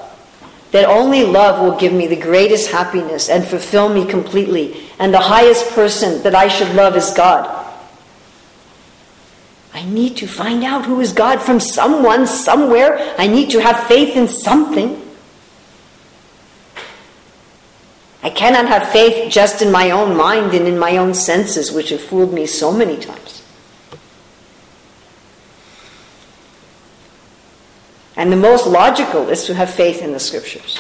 that only love will give me the greatest happiness and fulfill me completely, and the highest person that I should love is God. I need to find out who is God from someone, somewhere. I need to have faith in something. I cannot have faith just in my own mind and in my own senses, which have fooled me so many times. And the most logical is to have faith in the scriptures.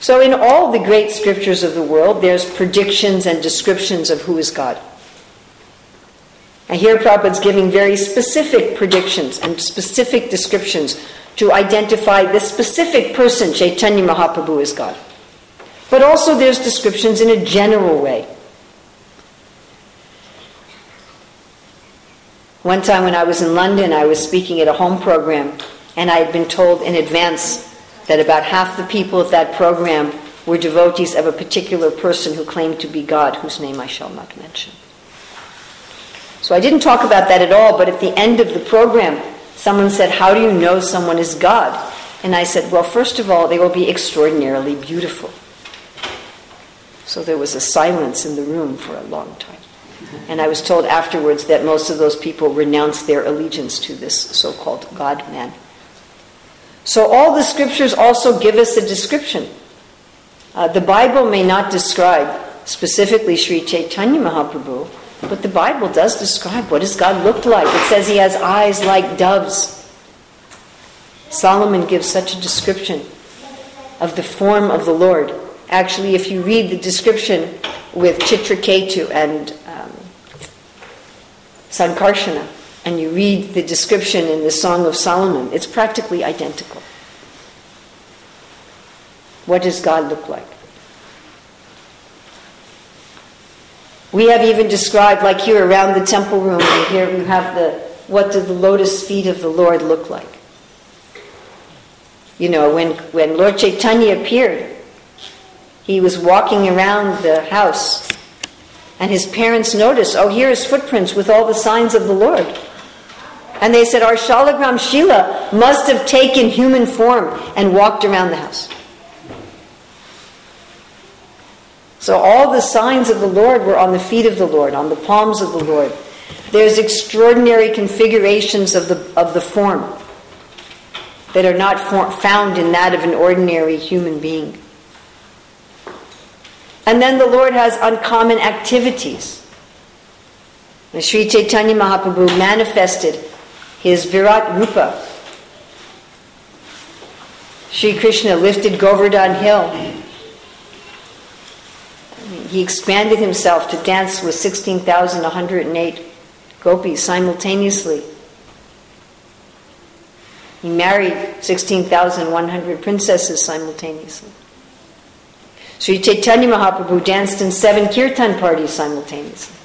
So, in all the great scriptures of the world, there's predictions and descriptions of who is God. And here Prabhupada's giving very specific predictions and specific descriptions to identify the specific person, Chaitanya Mahaprabhu, is God. But also there's descriptions in a general way. One time when I was in London, I was speaking at a home program, and I had been told in advance that about half the people at that program were devotees of a particular person who claimed to be God, whose name I shall not mention. So I didn't talk about that at all, but at the end of the program, Someone said, How do you know someone is God? And I said, Well, first of all, they will be extraordinarily beautiful. So there was a silence in the room for a long time. And I was told afterwards that most of those people renounced their allegiance to this so called God man. So all the scriptures also give us a description. Uh, the Bible may not describe specifically Sri Chaitanya Mahaprabhu, but the Bible does describe what does God look like. It says he has eyes like doves. Solomon gives such a description of the form of the Lord. Actually, if you read the description with Chitraketu and um, Sankarsana, and you read the description in the Song of Solomon, it's practically identical. What does God look like? We have even described, like here around the temple room, and here we have the what do the lotus feet of the Lord look like? You know, when, when Lord Chaitanya appeared, he was walking around the house, and his parents noticed, oh, here is footprints with all the signs of the Lord. And they said, Our Shalagram Shila must have taken human form and walked around the house. So all the signs of the Lord were on the feet of the Lord, on the palms of the Lord. There's extraordinary configurations of the, of the form that are not for, found in that of an ordinary human being. And then the Lord has uncommon activities. And Sri Chaitanya Mahaprabhu manifested his Virat Rupa. Sri Krishna lifted Govardhan Hill he expanded himself to dance with 16,108 gopis simultaneously. He married 16,100 princesses simultaneously. Sri Chaitanya Mahaprabhu danced in seven kirtan parties simultaneously.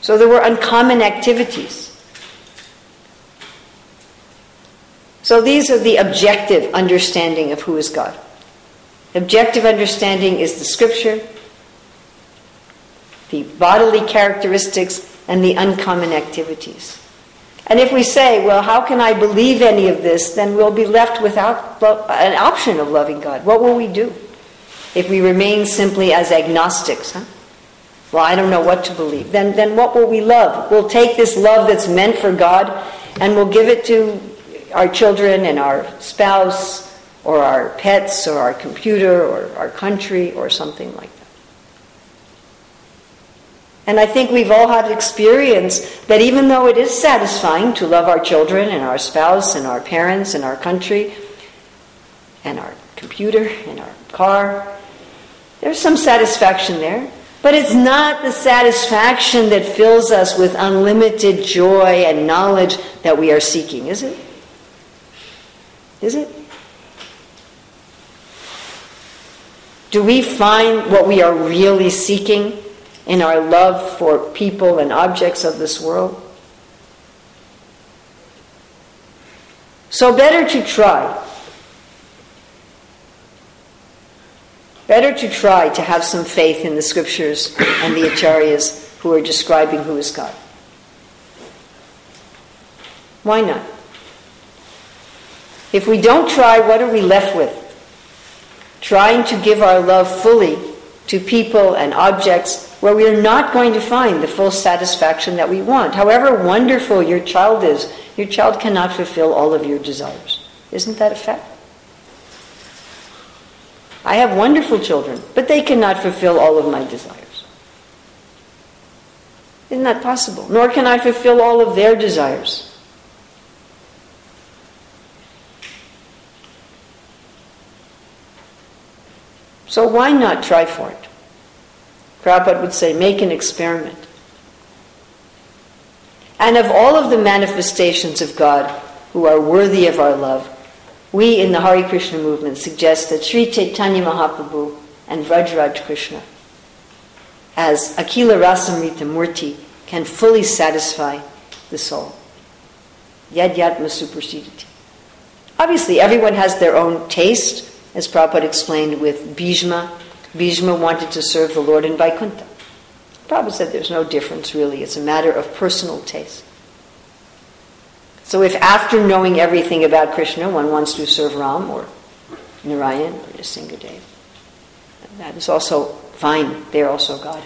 So there were uncommon activities. So these are the objective understanding of who is God. Objective understanding is the scripture, the bodily characteristics, and the uncommon activities. And if we say, well, how can I believe any of this, then we'll be left without an option of loving God. What will we do if we remain simply as agnostics? Huh? Well, I don't know what to believe. Then, then what will we love? We'll take this love that's meant for God and we'll give it to our children and our spouse or our pets or our computer or our country or something like that. And I think we've all had experience that even though it is satisfying to love our children and our spouse and our parents and our country and our computer and our car, there's some satisfaction there. But it's not the satisfaction that fills us with unlimited joy and knowledge that we are seeking, is it? Is it? Do we find what we are really seeking in our love for people and objects of this world? So, better to try. Better to try to have some faith in the scriptures and the acharyas who are describing who is God. Why not? If we don't try, what are we left with? Trying to give our love fully to people and objects where we are not going to find the full satisfaction that we want. However wonderful your child is, your child cannot fulfill all of your desires. Isn't that a fact? I have wonderful children, but they cannot fulfill all of my desires. Isn't that possible? Nor can I fulfill all of their desires. So why not try for it? Prabhupada would say, make an experiment. And of all of the manifestations of God who are worthy of our love, we in the Hare Krishna movement suggest that Sri Chaitanya Mahaprabhu and Vrajraj Krishna, as Akila Rasamrita Murti, can fully satisfy the soul. Yad Yatma Suprasidati. Obviously, everyone has their own taste, as Prabhupada explained with Bhishma. Bhishma wanted to serve the Lord in Vaikuntha. Prabhupada said there's no difference really, it's a matter of personal taste. So if after knowing everything about Krishna one wants to serve Ram or Narayan or Nrsingadev, that is also fine. They're also God.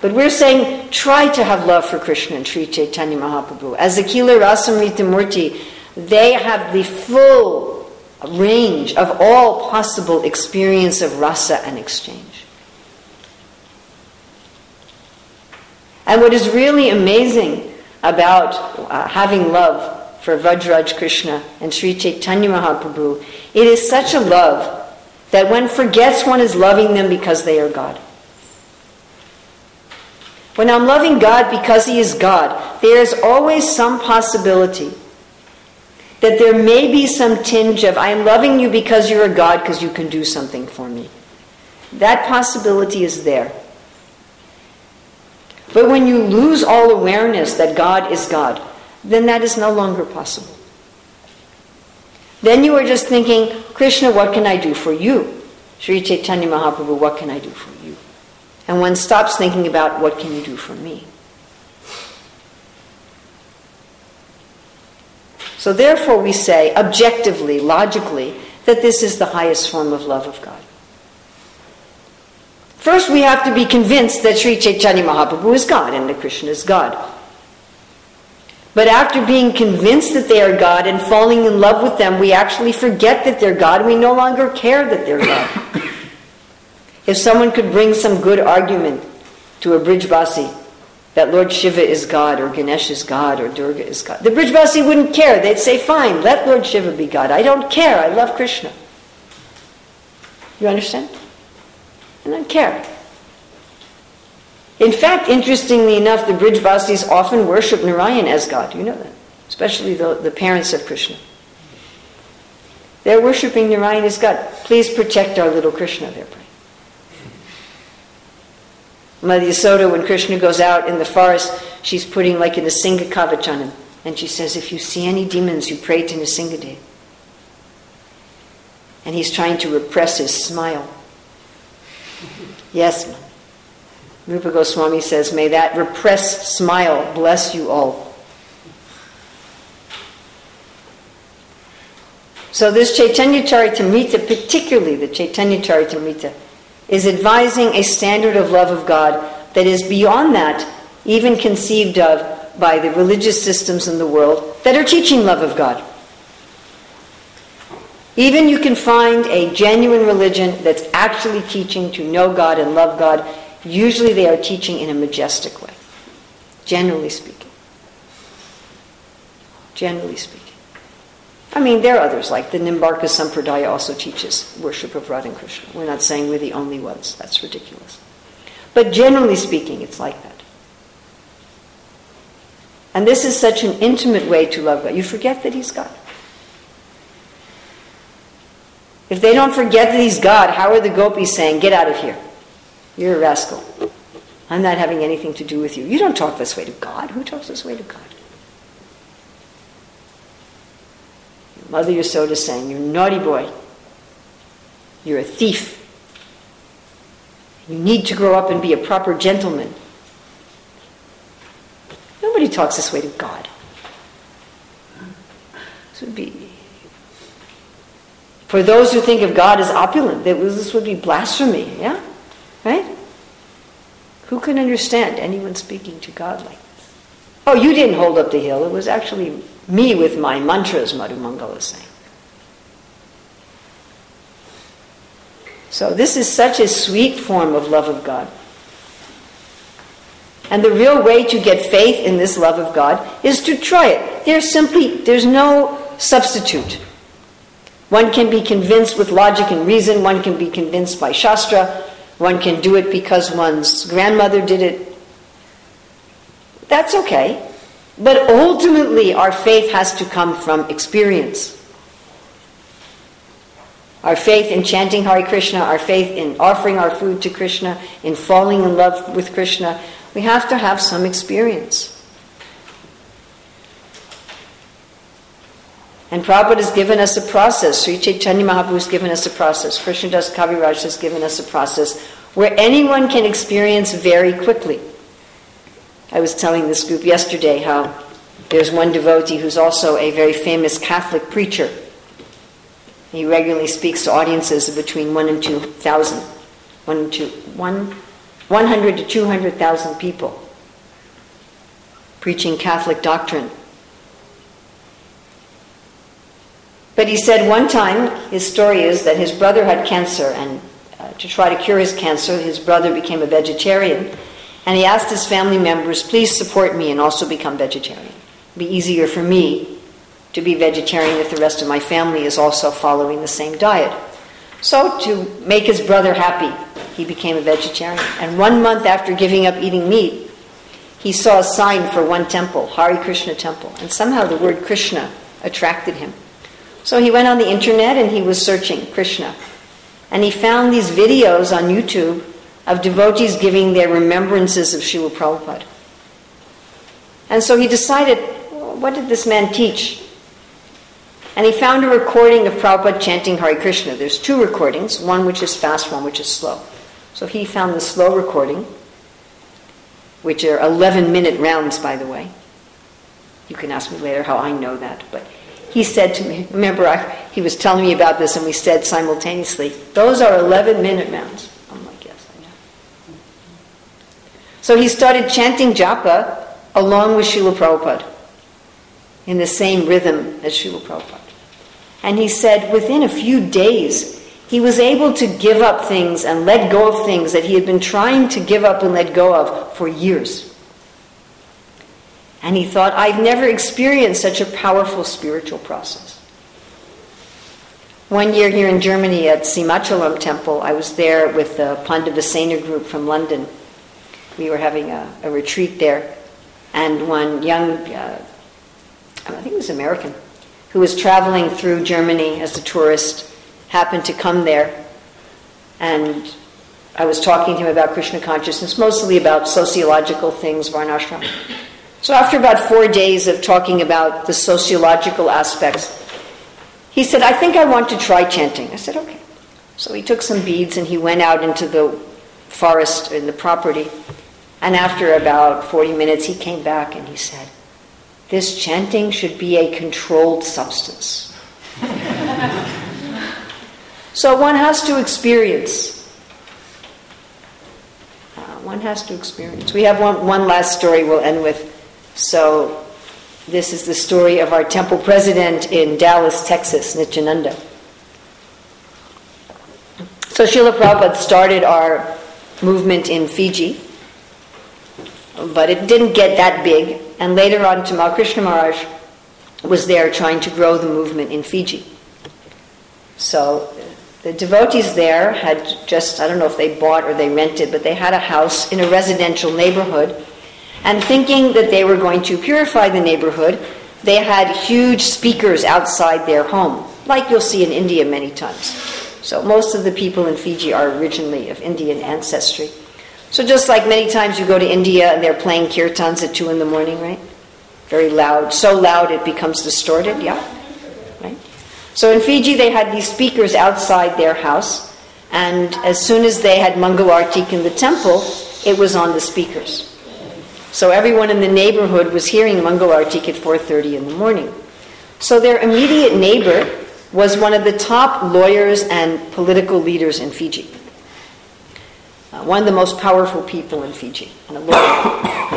But we're saying try to have love for Krishna and Sri Chaitanya Mahaprabhu. As Akila Rasamrita Murti, they have the full range of all possible experience of rasa and exchange. And what is really amazing about uh, having love for Vrajraj Krishna and Sri Chaitanya Mahaprabhu, it is such a love that one forgets one is loving them because they are God. When I'm loving God because He is God, there is always some possibility that there may be some tinge of, I am loving you because you're a God because you can do something for me. That possibility is there. But when you lose all awareness that God is God, then that is no longer possible. Then you are just thinking, Krishna, what can I do for you? Sri Chaitanya Mahaprabhu, what can I do for you? And one stops thinking about what can you do for me? So therefore we say, objectively, logically, that this is the highest form of love of God. First, we have to be convinced that Sri Chaitanya Mahaprabhu is God and that Krishna is God. But after being convinced that they are God and falling in love with them, we actually forget that they're God. We no longer care that they're God. if someone could bring some good argument to a Brijbasi that Lord Shiva is God or Ganesh is God or Durga is God, the Brijbasi wouldn't care. They'd say, fine, let Lord Shiva be God. I don't care. I love Krishna. You understand? I don't care. In fact, interestingly enough, the Brijbasis often worship Narayan as God. You know that, especially the, the parents of Krishna. They're worshiping Narayan as God. Please protect our little Krishna, they're. Mother Yasoda, when Krishna goes out in the forest, she's putting like a Nrsinga kavach on him. And she says, if you see any demons, you pray to Nrsingadev. And he's trying to repress his smile. Yes, Rupa Goswami says, May that repressed smile bless you all. So, this Chaitanya Charitamrita, particularly the Chaitanya Charitamrita, is advising a standard of love of God that is beyond that, even conceived of by the religious systems in the world that are teaching love of God. Even you can find a genuine religion that's actually teaching to know God and love God Usually they are teaching in a majestic way, generally speaking. Generally speaking. I mean, there are others, like the Nimbarka Sampradaya also teaches worship of Radha and Krishna. We're not saying we're the only ones. That's ridiculous. But generally speaking, it's like that. And this is such an intimate way to love God. You forget that He's God. If they don't forget that He's God, how are the gopis saying, Get out of here? You're a rascal. I'm not having anything to do with you. You don't talk this way to God. Who talks this way to God? Mother Yasoda saying, You're naughty boy. You're a thief. You need to grow up and be a proper gentleman. Nobody talks this way to God. This would be. For those who think of God as opulent, this would be blasphemy, yeah? Right? Who can understand anyone speaking to God like this? Oh, you didn't hold up the hill. It was actually me with my mantras, Madhu Mangala is saying. So this is such a sweet form of love of God. And the real way to get faith in this love of God is to try it. There's simply there's no substitute. One can be convinced with logic and reason, one can be convinced by Shastra, one can do it because one's grandmother did it. That's okay. But ultimately, our faith has to come from experience. Our faith in chanting Hare Krishna, our faith in offering our food to Krishna, in falling in love with Krishna, we have to have some experience. And Prabhupada has given us a process. Sri Chaitanya Mahaprabhu has given us a process. Krishnadas Kaviraj has given us a process where anyone can experience very quickly. I was telling this group yesterday how there's one devotee who's also a very famous Catholic preacher. He regularly speaks to audiences of between one and two thousand. One two, one, 100 to 200,000 people preaching Catholic doctrine. But he said one time, his story is that his brother had cancer, and uh, to try to cure his cancer, his brother became a vegetarian. And he asked his family members, please support me and also become vegetarian. It'd be easier for me to be vegetarian if the rest of my family is also following the same diet. So, to make his brother happy, he became a vegetarian. And one month after giving up eating meat, he saw a sign for one temple, Hare Krishna Temple, and somehow the word Krishna attracted him. So he went on the internet and he was searching Krishna. And he found these videos on YouTube of devotees giving their remembrances of Srila Prabhupada. And so he decided, what did this man teach? And he found a recording of Prabhupada chanting Hare Krishna. There's two recordings, one which is fast, one which is slow. So he found the slow recording, which are 11 minute rounds, by the way. You can ask me later how I know that, but he said to me, remember, I, he was telling me about this, and we said simultaneously, those are 11 minute rounds. I'm like, yes, I know. So he started chanting japa along with Srila Prabhupada in the same rhythm as Srila Prabhupada. And he said within a few days, he was able to give up things and let go of things that he had been trying to give up and let go of for years. And he thought, I've never experienced such a powerful spiritual process. One year here in Germany at Simhachalam Temple, I was there with the Pandavasena group from London. We were having a, a retreat there, and one young, uh, I think he was American, who was traveling through Germany as a tourist, happened to come there. And I was talking to him about Krishna consciousness, mostly about sociological things, Varnashram. So after about four days of talking about the sociological aspects, he said, I think I want to try chanting. I said, okay. So he took some beads and he went out into the forest in the property. And after about 40 minutes, he came back and he said, This chanting should be a controlled substance. so one has to experience. Uh, one has to experience. We have one, one last story we'll end with. So this is the story of our temple president in Dallas, Texas, Nityananda. So Srila Prabhupada started our movement in Fiji, but it didn't get that big. And later on, Tamal Krishna Maharaj was there trying to grow the movement in Fiji. So the devotees there had just, I don't know if they bought or they rented, but they had a house in a residential neighborhood and thinking that they were going to purify the neighborhood, they had huge speakers outside their home, like you'll see in India many times. So most of the people in Fiji are originally of Indian ancestry. So just like many times you go to India and they're playing kirtans at two in the morning, right? Very loud, so loud it becomes distorted, yeah? Right? So in Fiji they had these speakers outside their house, and as soon as they had Mangalartik in the temple, it was on the speakers. So everyone in the neighborhood was hearing Mangalartik at 4.30 in the morning. So their immediate neighbor was one of the top lawyers and political leaders in Fiji. Uh, one of the most powerful people in Fiji, and a lawyer.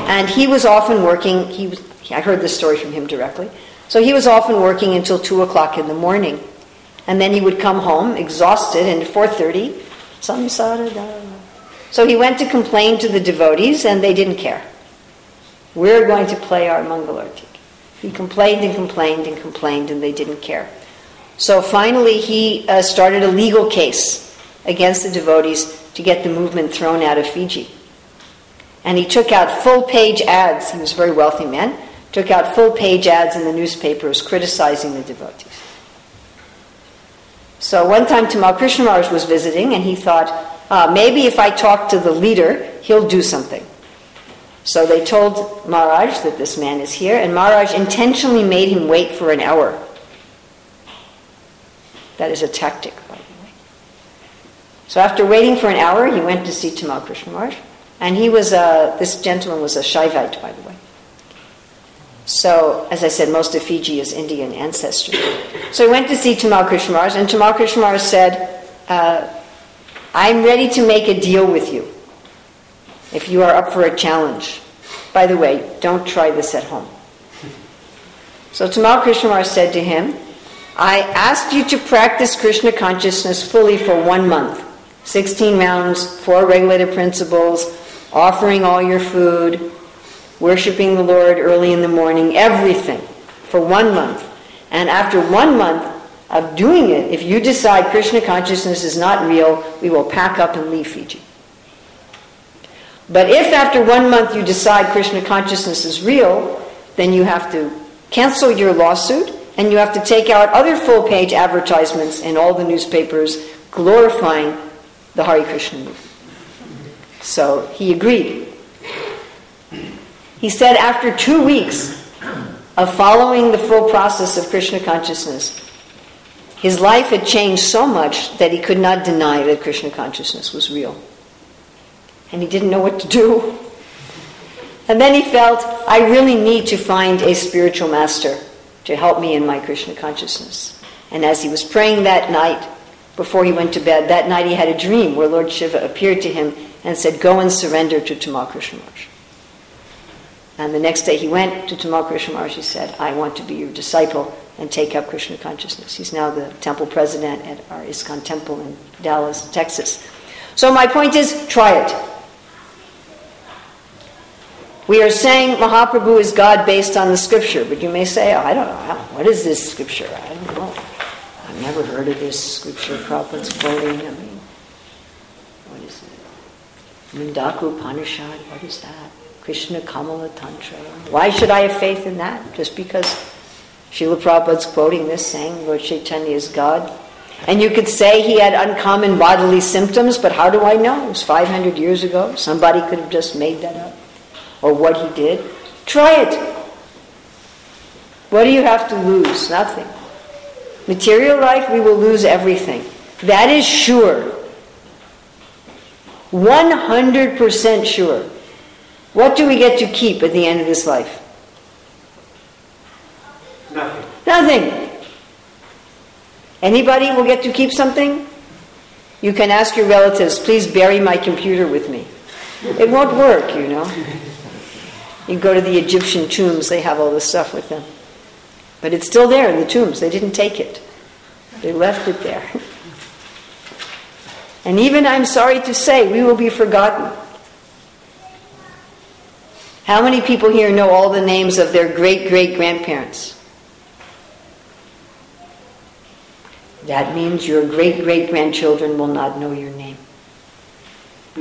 and he was often working, he was, I heard this story from him directly. So he was often working until 2 o'clock in the morning. And then he would come home exhausted, and at 4.30, samsara So he went to complain to the devotees, and they didn't care. We're going to play our Mangalartik. He complained and complained and complained, and they didn't care. So finally, he uh, started a legal case against the devotees to get the movement thrown out of Fiji. And he took out full page ads. He was a very wealthy man. Took out full page ads in the newspapers criticizing the devotees. So one time Tamal Krishna Maharaj was visiting, and he thought, uh, maybe if I talk to the leader, he'll do something. So they told Maharaj that this man is here, and Maharaj intentionally made him wait for an hour. That is a tactic. So after waiting for an hour, he went to see Tamal Krishna Maharaj, and he was a, this gentleman was a Shaivite, by the way. So, as I said, most of Fiji is Indian ancestry. So he went to see Tamal Krishna Maharaj, and Tamal Krishna Maharaj said, uh, I'm ready to make a deal with you. if you are up for a challenge. By the way, don't try this at home. So Tamal Krishna Maharaj said to him, I asked you to practice Krishna consciousness fully for one month. 16 rounds, four regulative principles, offering all your food, worshiping the Lord early in the morning, everything for one month. And after one month of doing it, if you decide Krishna consciousness is not real, we will pack up and leave Fiji. But if after one month you decide Krishna consciousness is real, then you have to cancel your lawsuit and you have to take out other full page advertisements in all the newspapers glorifying the Hare Krishna movement. So he agreed. He said after two weeks of following the full process of Krishna consciousness, his life had changed so much that he could not deny that Krishna consciousness was real. And he didn't know what to do. And then he felt, I really need to find a spiritual master to help me in my Krishna consciousness. And as he was praying that night, before he went to bed, that night he had a dream where Lord Shiva appeared to him and said, Go and surrender to Tamal Krishna And the next day he went to Tamal Maharaj. He said, I want to be your disciple and take up Krishna consciousness. He's now the temple president at our ISKCON temple in Dallas, Texas. So my point is, try it. We are saying Mahaprabhu is God based on the scripture, but you may say, oh, I don't know, what is this scripture? I don't know. Never heard of this scripture Prabhupada's quoting. I mean, what is it? Mundaka Upanishad, what is that? Krishna Yamala Tantra. Why should I have faith in that? Just because Srila Prabhupada's quoting this, saying Lord Chaitanya is God. And you could say he had uncommon bodily symptoms, but how do I know? It was 500 years ago. Somebody could have just made that up or what he did. Try it. What do you have to lose? Nothing. Material life, we will lose everything. That is sure. 100% sure. What do we get to keep at the end of this life? Nothing. Nothing. Anybody will get to keep something? You can ask your relatives, please bury my computer with me. It won't work, you know. You go to the Egyptian tombs, they have all this stuff with them. But it's still there in the tombs. They didn't take it, they left it there. And even, I'm sorry to say, we will be forgotten. How many people here know all the names of their great great grandparents? That means your great great grandchildren will not know your name.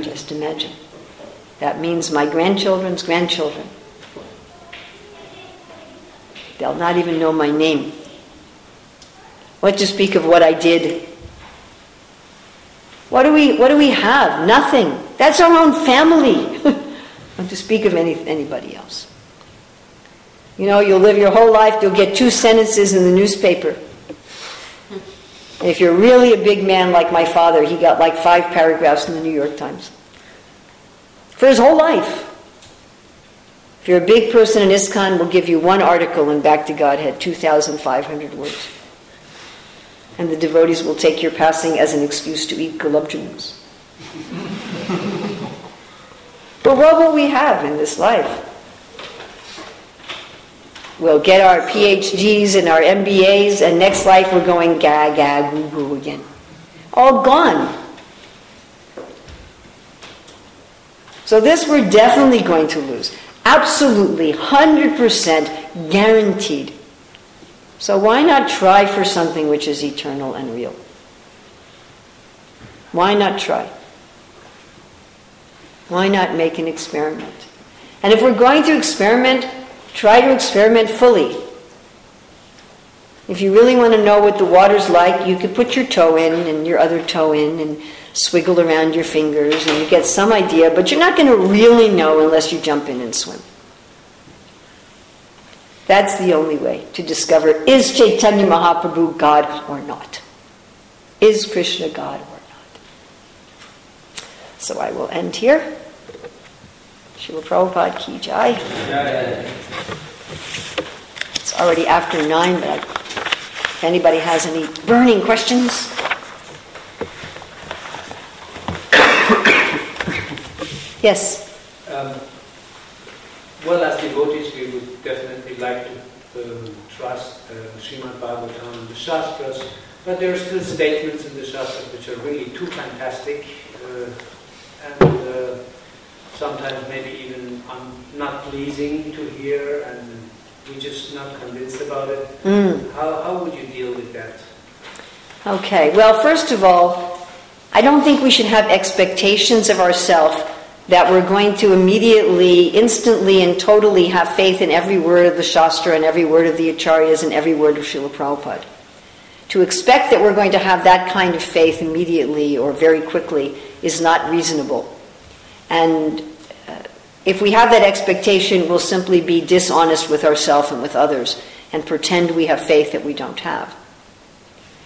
Just imagine. That means my grandchildren's grandchildren. They'll not even know my name. What to speak of what I did? What do we, what do we have? Nothing. That's our own family. Not to speak of any, anybody else. You know, you'll live your whole life, you'll get two sentences in the newspaper. If you're really a big man like my father, he got like five paragraphs in the New York Times for his whole life. If you're a big person in ISKCON, we'll give you one article in Back to Godhead, 2,500 words. And the devotees will take your passing as an excuse to eat gulab jamuns. but what will we have in this life? We'll get our PhDs and our MBAs, and next life we're going ga ga goo goo again. All gone. So this we're definitely going to lose. Absolutely, 100% guaranteed. So why not try for something which is eternal and real? Why not try? Why not make an experiment? And if we're going to experiment, try to experiment fully. If you really want to know what the water's like, you could put your toe in and your other toe in and swiggle around your fingers and you get some idea, but you're not going to really know unless you jump in and swim. That's the only way to discover is Chaitanya Mahaprabhu God or not? Is Krishna God or not? So I will end here. Srila Prabhupada ki jai. It's already after nine, but if anybody has any burning questions, Yes. well, as devotees, we would definitely like to um, trust uh, Srimad Bhagavatam and the Shastras, but there are still statements in the Shastras which are really too fantastic uh, and uh, sometimes maybe even un- not pleasing to hear, and we're just not convinced about it. Mm. How, how would you deal with that? Okay, well, first of all, I don't think we should have expectations of ourselves that we're going to immediately, instantly, and totally have faith in every word of the Shastra and every word of the Acharyas and every word of Srila Prabhupada. To expect that we're going to have that kind of faith immediately or very quickly is not reasonable. And uh, if we have that expectation, we'll simply be dishonest with ourselves and with others and pretend we have faith that we don't have.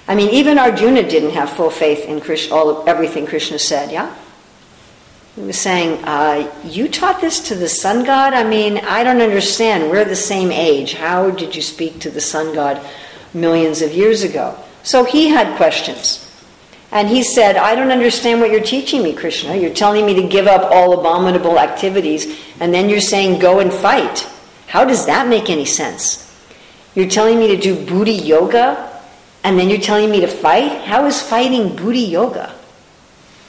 I mean, even Arjuna didn't have full faith in Krishna, all everything Krishna said, yeah? He was saying, uh, You taught this to the sun god? I mean, I don't understand. We're the same age. How did you speak to the sun god millions of years ago? So he had questions. And he said, I don't understand what you're teaching me, Krishna. You're telling me to give up all abominable activities, and then you're saying go and fight. How does that make any sense? You're telling me to do buddhi yoga, and then you're telling me to fight? How is fighting buddhi yoga?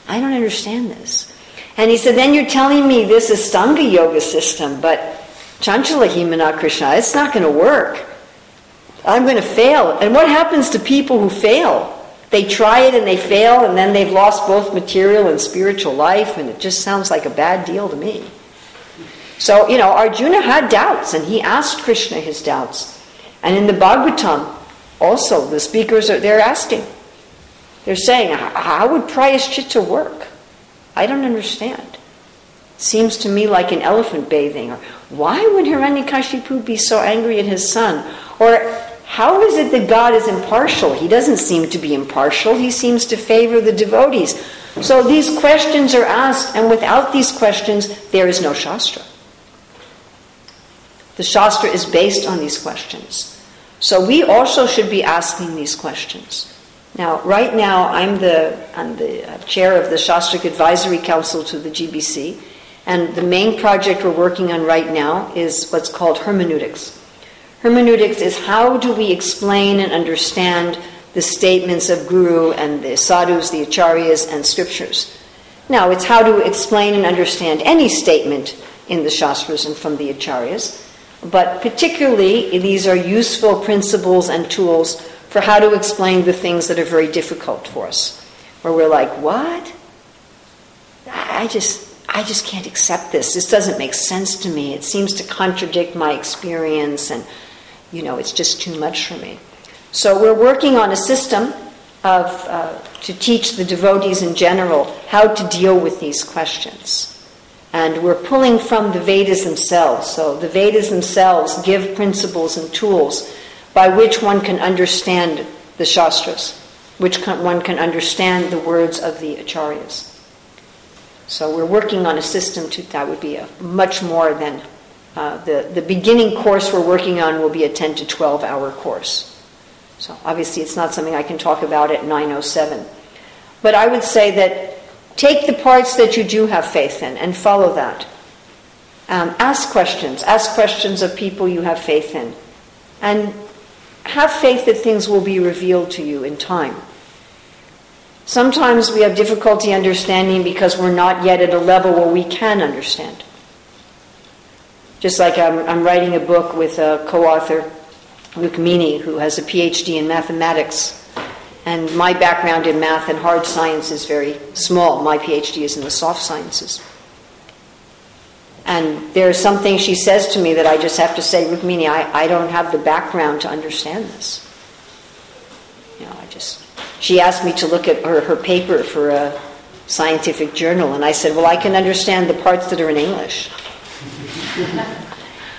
I don't understand this. And he said, then you're telling me this is Ashtanga yoga system, but Chanchala Himana Krishna, it's not going to work. I'm going to fail. And what happens to people who fail? They try it and they fail, and then they've lost both material and spiritual life, and it just sounds like a bad deal to me. So, you know, Arjuna had doubts, and he asked Krishna his doubts. And in the Bhagavatam, also, the speakers are they're asking. They're saying, how would Prayaschitta work? I don't understand. Seems to me like an elephant bathing. Or why would Hiranyakashipu be so angry at his son? Or how is it that God is impartial? He doesn't seem to be impartial. He seems to favor the devotees. So these questions are asked, and without these questions, there is no Shastra. The Shastra is based on these questions. So we also should be asking these questions. Now, right now, I'm the, I'm the uh, chair of the Shastric Advisory Council to the GBC, and the main project we're working on right now is what's called hermeneutics. Hermeneutics is how do we explain and understand the statements of Guru and the sadhus, the acharyas, and scriptures. Now, it's how to explain and understand any statement in the Shastras and from the acharyas, but particularly these are useful principles and tools for how to explain the things that are very difficult for us, where we're like, what? I just, I just can't accept this. This doesn't make sense to me. It seems to contradict my experience, and you know, it's just too much for me. So we're working on a system of uh, to teach the devotees in general how to deal with these questions. And we're pulling from the Vedas themselves. So the Vedas themselves give principles and tools by which one can understand the Shastras, which can, one can understand the words of the Acharyas. So we're working on a system to, that would be a much more than uh, the, the beginning course we're working on will be a 10 to 12 hour course. So obviously it's not something I can talk about at 907. But I would say that take the parts that you do have faith in and follow that. Um, ask questions. Ask questions of people you have faith in. And have faith that things will be revealed to you in time. Sometimes we have difficulty understanding because we're not yet at a level where we can understand. Just like I'm, I'm writing a book with a co author, Rukmini, who has a PhD in mathematics. And my background in math and hard science is very small. My PhD is in the soft sciences. And there's something she says to me that I just have to say, Rukmini, I, I don't have the background to understand this. You know, I just, she asked me to look at her, her paper for a scientific journal, and I said, well, I can understand the parts that are in English.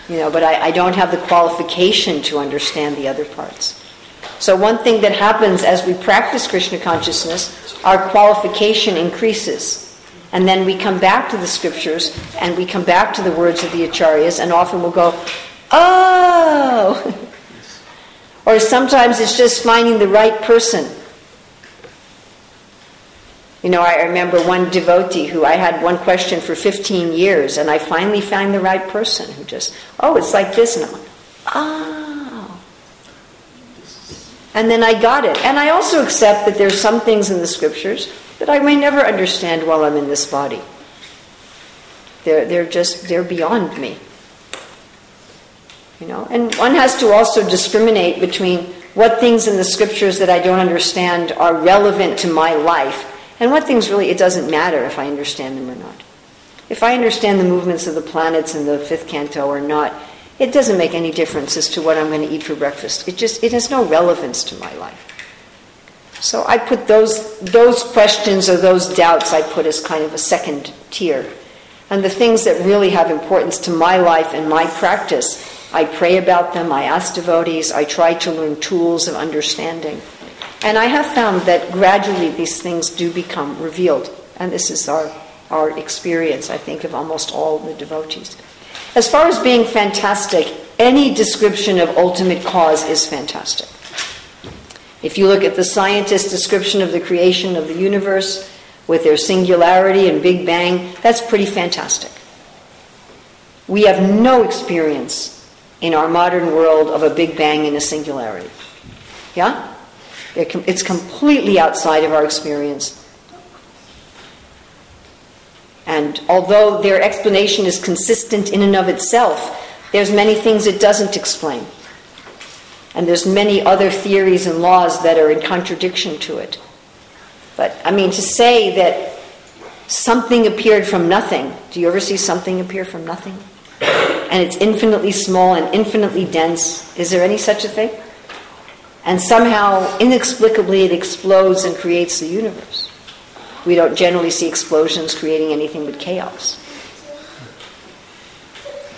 you know, but I, I don't have the qualification to understand the other parts. So, one thing that happens as we practice Krishna consciousness, our qualification increases. And then we come back to the scriptures and we come back to the words of the acharyas, and often we'll go, oh! or sometimes it's just finding the right person. You know, I remember one devotee who I had one question for 15 years, and I finally found the right person who just, oh, it's like this. And I'm oh. And then I got it. And I also accept that there's some things in the scriptures that I may never understand while I'm in this body. They're, they're just, they're beyond me. You know, and one has to also discriminate between what things in the scriptures that I don't understand are relevant to my life and what things really it doesn't matter if I understand them or not. If I understand the movements of the planets in the fifth canto or not, it doesn't make any difference as to what I'm going to eat for breakfast. It just it has no relevance to my life. So I put those those questions or those doubts I put as kind of a second tier. And the things that really have importance to my life and my practice, I pray about them, I ask devotees, I try to learn tools of understanding. And I have found that gradually these things do become revealed. And this is our, our experience, I think, of almost all the devotees. As far as being fantastic, any description of ultimate cause is fantastic. If you look at the scientist's description of the creation of the universe with their singularity and Big Bang, that's pretty fantastic. We have no experience in our modern world of a Big Bang and a singularity. Yeah? It's completely outside of our experience. And although their explanation is consistent in and of itself, there's many things it doesn't explain. And there's many other theories and laws that are in contradiction to it. But I mean to say that something appeared from nothing. Do you ever see something appear from nothing? And it's infinitely small and infinitely dense. Is there any such a thing? And somehow, inexplicably, it explodes and creates the universe. We don't generally see explosions creating anything but chaos.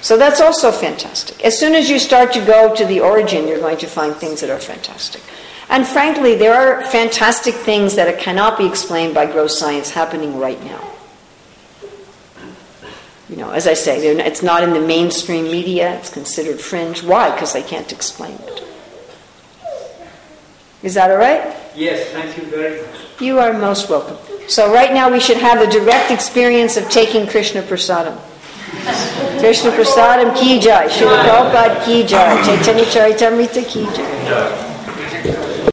So that's also fantastic. As soon as you start to go to the origin, you're going to find things that are fantastic. And frankly, there are fantastic things that cannot be explained by gross science happening right now. You know, as I say, it's not in the mainstream media, it's considered fringe. Why? Because they can't explain it. Is that all right? Yes, thank you very much. You are most welcome. So, right now, we should have the direct experience of taking Krishna Prasadam. Krishna Prasadam ki jai, Srila Prabhupada ki jai, Chaitanya Charitamrita ki jai.